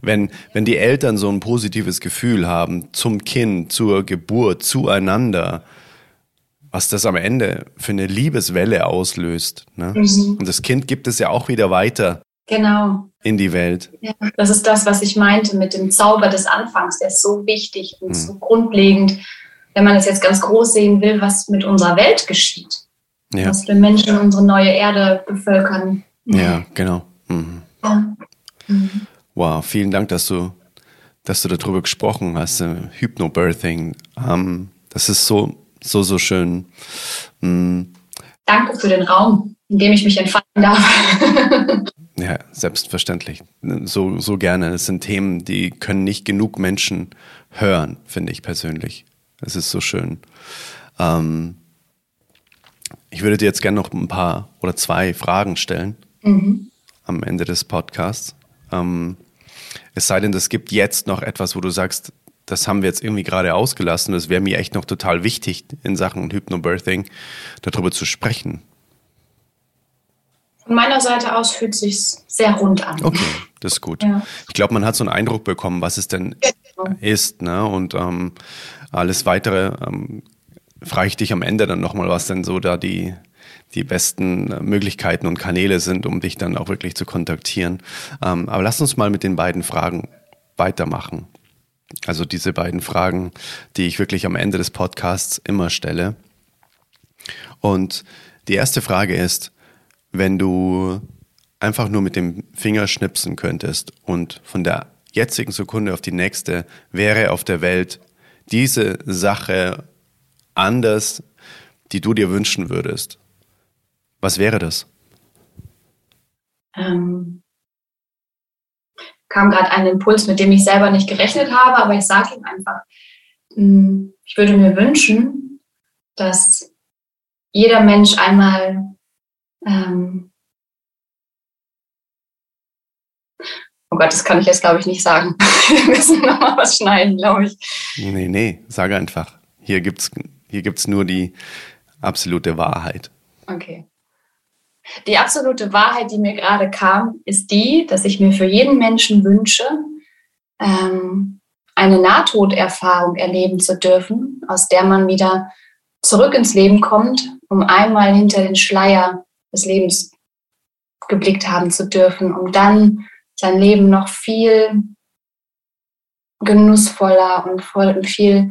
Wenn, wenn die Eltern so ein positives Gefühl haben zum Kind, zur Geburt, zueinander, was das am Ende für eine Liebeswelle auslöst. Ne? Mhm. Und das Kind gibt es ja auch wieder weiter. Genau. In die Welt. Ja, das ist das, was ich meinte mit dem Zauber des Anfangs. Der ist so wichtig und mhm. so grundlegend, wenn man es jetzt ganz groß sehen will, was mit unserer Welt geschieht. Ja. Was für Menschen unsere neue Erde bevölkern. Ja, genau. Mhm. Ja. Mhm. Wow, vielen Dank, dass du, dass du darüber gesprochen hast. Uh, Hypnobirthing. Um, das ist so so, so schön. Mhm. Danke für den Raum, in dem ich mich entfalten darf. [laughs] ja, selbstverständlich. So, so gerne. Es sind Themen, die können nicht genug Menschen hören, finde ich persönlich. Es ist so schön. Ähm, ich würde dir jetzt gerne noch ein paar oder zwei Fragen stellen mhm. am Ende des Podcasts. Ähm, es sei denn, es gibt jetzt noch etwas, wo du sagst, das haben wir jetzt irgendwie gerade ausgelassen. Das wäre mir echt noch total wichtig in Sachen Hypnobirthing, darüber zu sprechen. Von meiner Seite aus fühlt es sich sehr rund an. Okay, das ist gut. Ja. Ich glaube, man hat so einen Eindruck bekommen, was es denn genau. ist. Ne? Und ähm, alles weitere ähm, frage ich dich am Ende dann nochmal, was denn so da die, die besten Möglichkeiten und Kanäle sind, um dich dann auch wirklich zu kontaktieren. Ähm, aber lass uns mal mit den beiden Fragen weitermachen. Also diese beiden Fragen, die ich wirklich am Ende des Podcasts immer stelle. Und die erste Frage ist, wenn du einfach nur mit dem Finger schnipsen könntest und von der jetzigen Sekunde auf die nächste wäre auf der Welt diese Sache anders, die du dir wünschen würdest, was wäre das? Ähm, kam gerade ein Impuls, mit dem ich selber nicht gerechnet habe, aber ich sage ihm einfach, hm, ich würde mir wünschen, dass jeder Mensch einmal ähm Oh Gott, das kann ich jetzt, glaube ich, nicht sagen. [laughs] Wir müssen nochmal was schneiden, glaube ich. Nee, nee, sage einfach. Hier gibt es hier gibt's nur die absolute Wahrheit. Okay. Die absolute Wahrheit, die mir gerade kam, ist die, dass ich mir für jeden Menschen wünsche, ähm, eine Nahtoderfahrung erleben zu dürfen, aus der man wieder zurück ins Leben kommt, um einmal hinter den Schleier des Lebens geblickt haben zu dürfen, um dann sein Leben noch viel genussvoller und voll, viel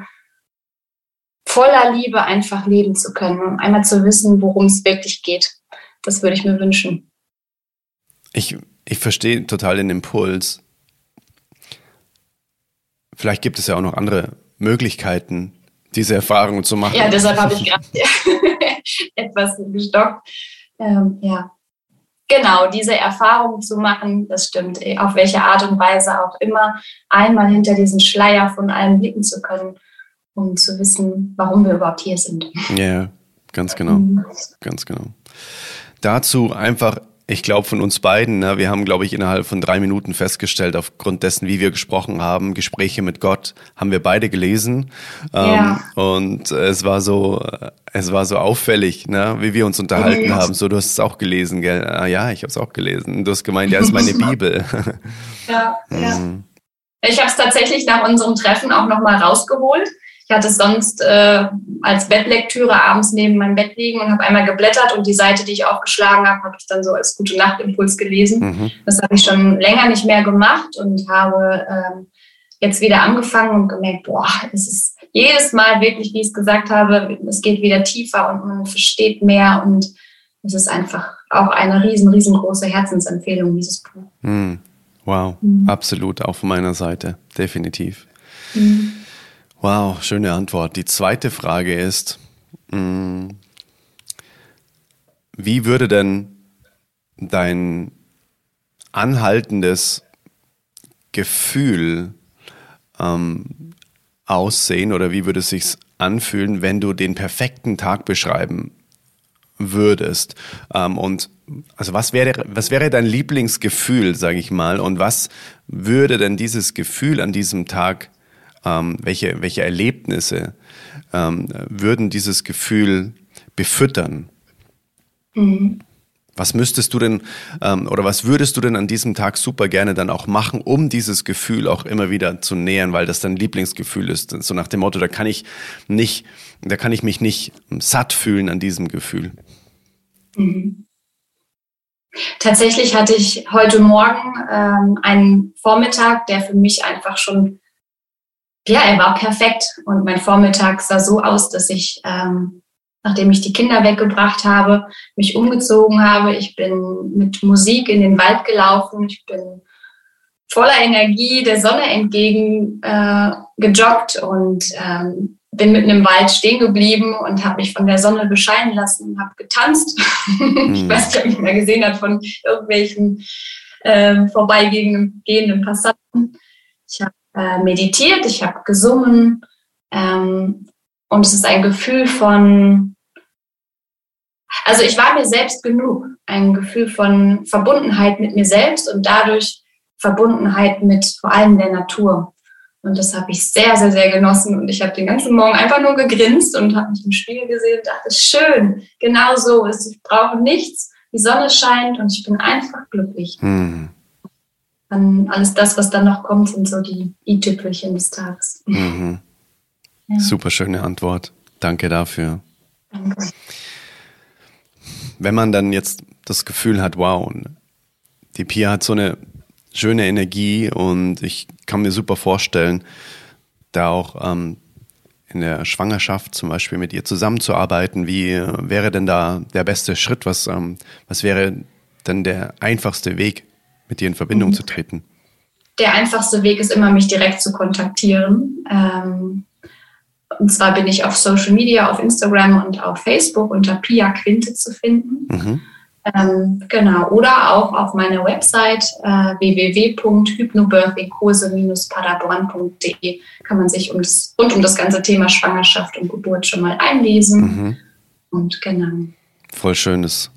voller Liebe einfach leben zu können, um einmal zu wissen, worum es wirklich geht. Das würde ich mir wünschen. Ich, ich verstehe total den Impuls. Vielleicht gibt es ja auch noch andere Möglichkeiten, diese Erfahrung zu machen. Ja, deshalb habe ich [laughs] gerade [laughs] etwas gestockt. Ähm, ja, genau, diese Erfahrung zu machen, das stimmt, auf welche Art und Weise auch immer, einmal hinter diesen Schleier von allem blicken zu können, um zu wissen, warum wir überhaupt hier sind. Ja, ganz genau, mhm. ganz genau. Dazu einfach ich glaube von uns beiden, ne, wir haben, glaube ich, innerhalb von drei Minuten festgestellt, aufgrund dessen, wie wir gesprochen haben, Gespräche mit Gott, haben wir beide gelesen. Ja. Ähm, und es war so, es war so auffällig, ne, wie wir uns unterhalten ja. haben. So, du hast es auch gelesen, gell? Ah, ja, ich habe es auch gelesen. Du hast gemeint, ja, ist meine [laughs] Bibel. [laughs] ja, ja. Mhm. Ich habe es tatsächlich nach unserem Treffen auch nochmal rausgeholt ich hatte es sonst äh, als Bettlektüre abends neben meinem Bett liegen und habe einmal geblättert und die Seite, die ich aufgeschlagen habe, habe ich dann so als gute Nachtimpuls gelesen. Mhm. Das habe ich schon länger nicht mehr gemacht und habe ähm, jetzt wieder angefangen und gemerkt, boah, es ist jedes Mal wirklich, wie ich es gesagt habe, es geht wieder tiefer und man versteht mehr und es ist einfach auch eine riesen, riesengroße Herzensempfehlung, dieses Buch. Mhm. Wow, mhm. absolut, auch von meiner Seite, definitiv. Mhm. Wow, schöne Antwort. Die zweite Frage ist, mm, wie würde denn dein anhaltendes Gefühl ähm, aussehen oder wie würde es sich anfühlen, wenn du den perfekten Tag beschreiben würdest? Ähm, und also was wäre, was wäre dein Lieblingsgefühl, sage ich mal, und was würde denn dieses Gefühl an diesem Tag ähm, welche, welche Erlebnisse ähm, würden dieses Gefühl befüttern? Mhm. Was müsstest du denn ähm, oder was würdest du denn an diesem Tag super gerne dann auch machen, um dieses Gefühl auch immer wieder zu nähern, weil das dein Lieblingsgefühl ist? So nach dem Motto, da kann ich nicht, da kann ich mich nicht satt fühlen an diesem Gefühl. Mhm. Tatsächlich hatte ich heute Morgen ähm, einen Vormittag, der für mich einfach schon ja, er war perfekt. Und mein Vormittag sah so aus, dass ich, ähm, nachdem ich die Kinder weggebracht habe, mich umgezogen habe. Ich bin mit Musik in den Wald gelaufen. Ich bin voller Energie der Sonne entgegen äh, gejoggt und ähm, bin mitten im Wald stehen geblieben und habe mich von der Sonne bescheinen lassen und habe getanzt. Mhm. [laughs] ich weiß nicht, ob ich mal gesehen habe von irgendwelchen äh, vorbeigehenden Passanten. Ich habe äh, meditiert, ich habe gesungen ähm, und es ist ein Gefühl von, also ich war mir selbst genug, ein Gefühl von Verbundenheit mit mir selbst und dadurch Verbundenheit mit vor allem der Natur. Und das habe ich sehr, sehr, sehr genossen. Und ich habe den ganzen Morgen einfach nur gegrinst und habe mich im Spiegel gesehen und dachte, schön, genau so. Ich brauche nichts. Die Sonne scheint und ich bin einfach glücklich. Mhm dann alles das, was dann noch kommt, sind so die i-Tüpfelchen des Tages. Mhm. Ja. Super schöne Antwort. Danke dafür. Danke. Wenn man dann jetzt das Gefühl hat, wow, die Pia hat so eine schöne Energie und ich kann mir super vorstellen, da auch ähm, in der Schwangerschaft zum Beispiel mit ihr zusammenzuarbeiten. Wie wäre denn da der beste Schritt? Was, ähm, was wäre denn der einfachste Weg, mit dir in Verbindung mhm. zu treten? Der einfachste Weg ist immer, mich direkt zu kontaktieren. Ähm, und zwar bin ich auf Social Media, auf Instagram und auf Facebook unter Pia Quinte zu finden. Mhm. Ähm, genau, oder auch auf meiner Website äh, www.hypnobirthingkurse-paderborn.de kann man sich um das, rund um das ganze Thema Schwangerschaft und Geburt schon mal einlesen. Mhm. Und genau. Voll schönes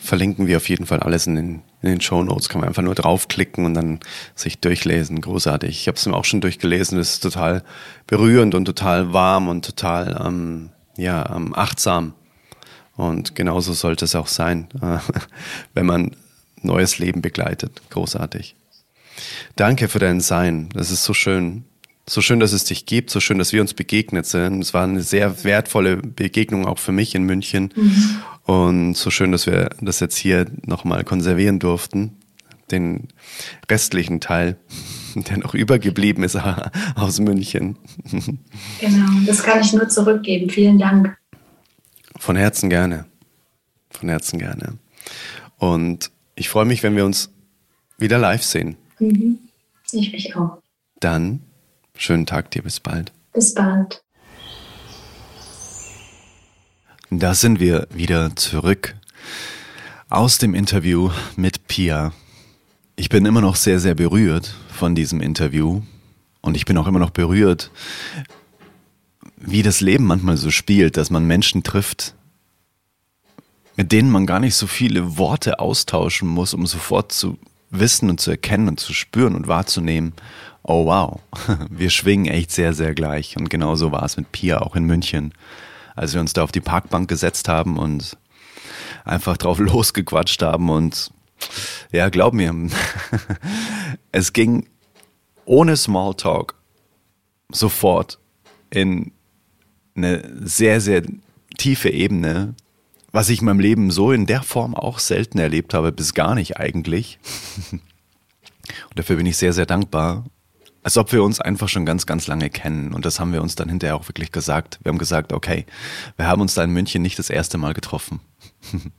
verlinken wir auf jeden Fall alles in den, in den Show Notes. Kann man einfach nur draufklicken und dann sich durchlesen. Großartig. Ich habe es auch schon durchgelesen. Es ist total berührend und total warm und total ähm, ja, ähm, achtsam. Und genauso sollte es auch sein, [laughs] wenn man neues Leben begleitet. Großartig. Danke für dein Sein. Das ist so schön. So schön, dass es dich gibt, so schön, dass wir uns begegnet sind. Es war eine sehr wertvolle Begegnung auch für mich in München. Mhm. Und so schön, dass wir das jetzt hier nochmal konservieren durften. Den restlichen Teil, [laughs] der noch übergeblieben ist [laughs] aus München. Genau, das kann ich nur zurückgeben. Vielen Dank. Von Herzen gerne. Von Herzen gerne. Und ich freue mich, wenn wir uns wieder live sehen. Mhm. Ich mich auch. Dann schönen Tag dir. Bis bald. Bis bald. Da sind wir wieder zurück aus dem Interview mit Pia. Ich bin immer noch sehr, sehr berührt von diesem Interview und ich bin auch immer noch berührt, wie das Leben manchmal so spielt, dass man Menschen trifft, mit denen man gar nicht so viele Worte austauschen muss, um sofort zu wissen und zu erkennen und zu spüren und wahrzunehmen, oh wow, [laughs] wir schwingen echt sehr, sehr gleich. Und genau so war es mit Pia auch in München, als wir uns da auf die Parkbank gesetzt haben und einfach drauf [laughs] losgequatscht haben. Und ja, glaub mir, [laughs] es ging ohne Smalltalk sofort in eine sehr, sehr tiefe Ebene, was ich in meinem Leben so in der Form auch selten erlebt habe, bis gar nicht eigentlich. Und dafür bin ich sehr, sehr dankbar. Als ob wir uns einfach schon ganz, ganz lange kennen. Und das haben wir uns dann hinterher auch wirklich gesagt. Wir haben gesagt, okay, wir haben uns da in München nicht das erste Mal getroffen. [laughs]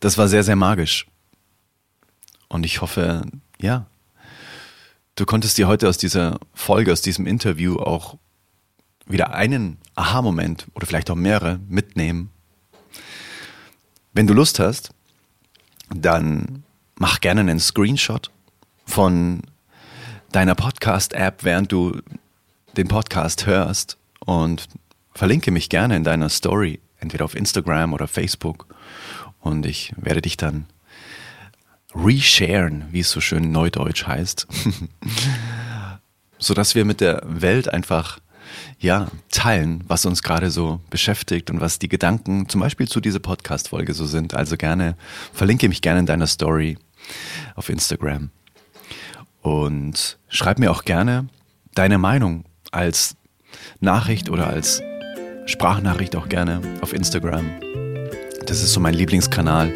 Das war sehr, sehr magisch. Und ich hoffe, ja, du konntest dir heute aus dieser Folge, aus diesem Interview auch wieder einen Aha-Moment oder vielleicht auch mehrere mitnehmen wenn du Lust hast, dann mach gerne einen Screenshot von deiner Podcast-App, während du den Podcast hörst und verlinke mich gerne in deiner Story, entweder auf Instagram oder Facebook. Und ich werde dich dann resharen, wie es so schön neudeutsch heißt, [laughs] sodass wir mit der Welt einfach ja, teilen, was uns gerade so beschäftigt und was die Gedanken zum Beispiel zu dieser Podcast-Folge so sind. Also gerne, verlinke mich gerne in deiner Story auf Instagram. Und schreib mir auch gerne deine Meinung als Nachricht oder als Sprachnachricht auch gerne auf Instagram. Das ist so mein Lieblingskanal,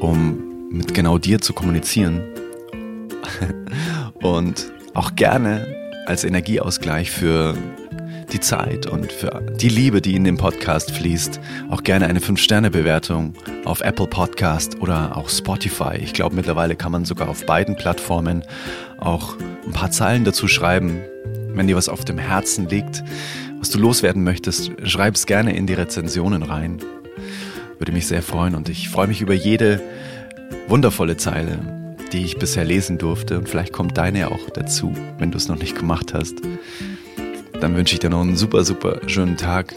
um mit genau dir zu kommunizieren. [laughs] Und auch gerne als Energieausgleich für die Zeit und für die Liebe, die in den Podcast fließt, auch gerne eine 5-Sterne-Bewertung auf Apple Podcast oder auch Spotify. Ich glaube, mittlerweile kann man sogar auf beiden Plattformen auch ein paar Zeilen dazu schreiben. Wenn dir was auf dem Herzen liegt, was du loswerden möchtest, schreib es gerne in die Rezensionen rein. Würde mich sehr freuen und ich freue mich über jede wundervolle Zeile, die ich bisher lesen durfte. Und vielleicht kommt deine auch dazu, wenn du es noch nicht gemacht hast. Dann wünsche ich dir noch einen super, super schönen Tag.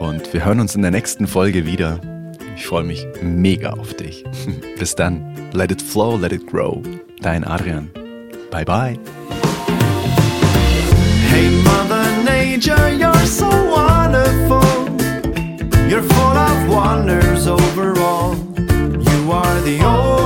Und wir hören uns in der nächsten Folge wieder. Ich freue mich mega auf dich. [laughs] Bis dann. Let it flow, let it grow. Dein Adrian. Bye bye. Hey Mother Nature, you're so wonderful. You're full of wonders overall. You are the only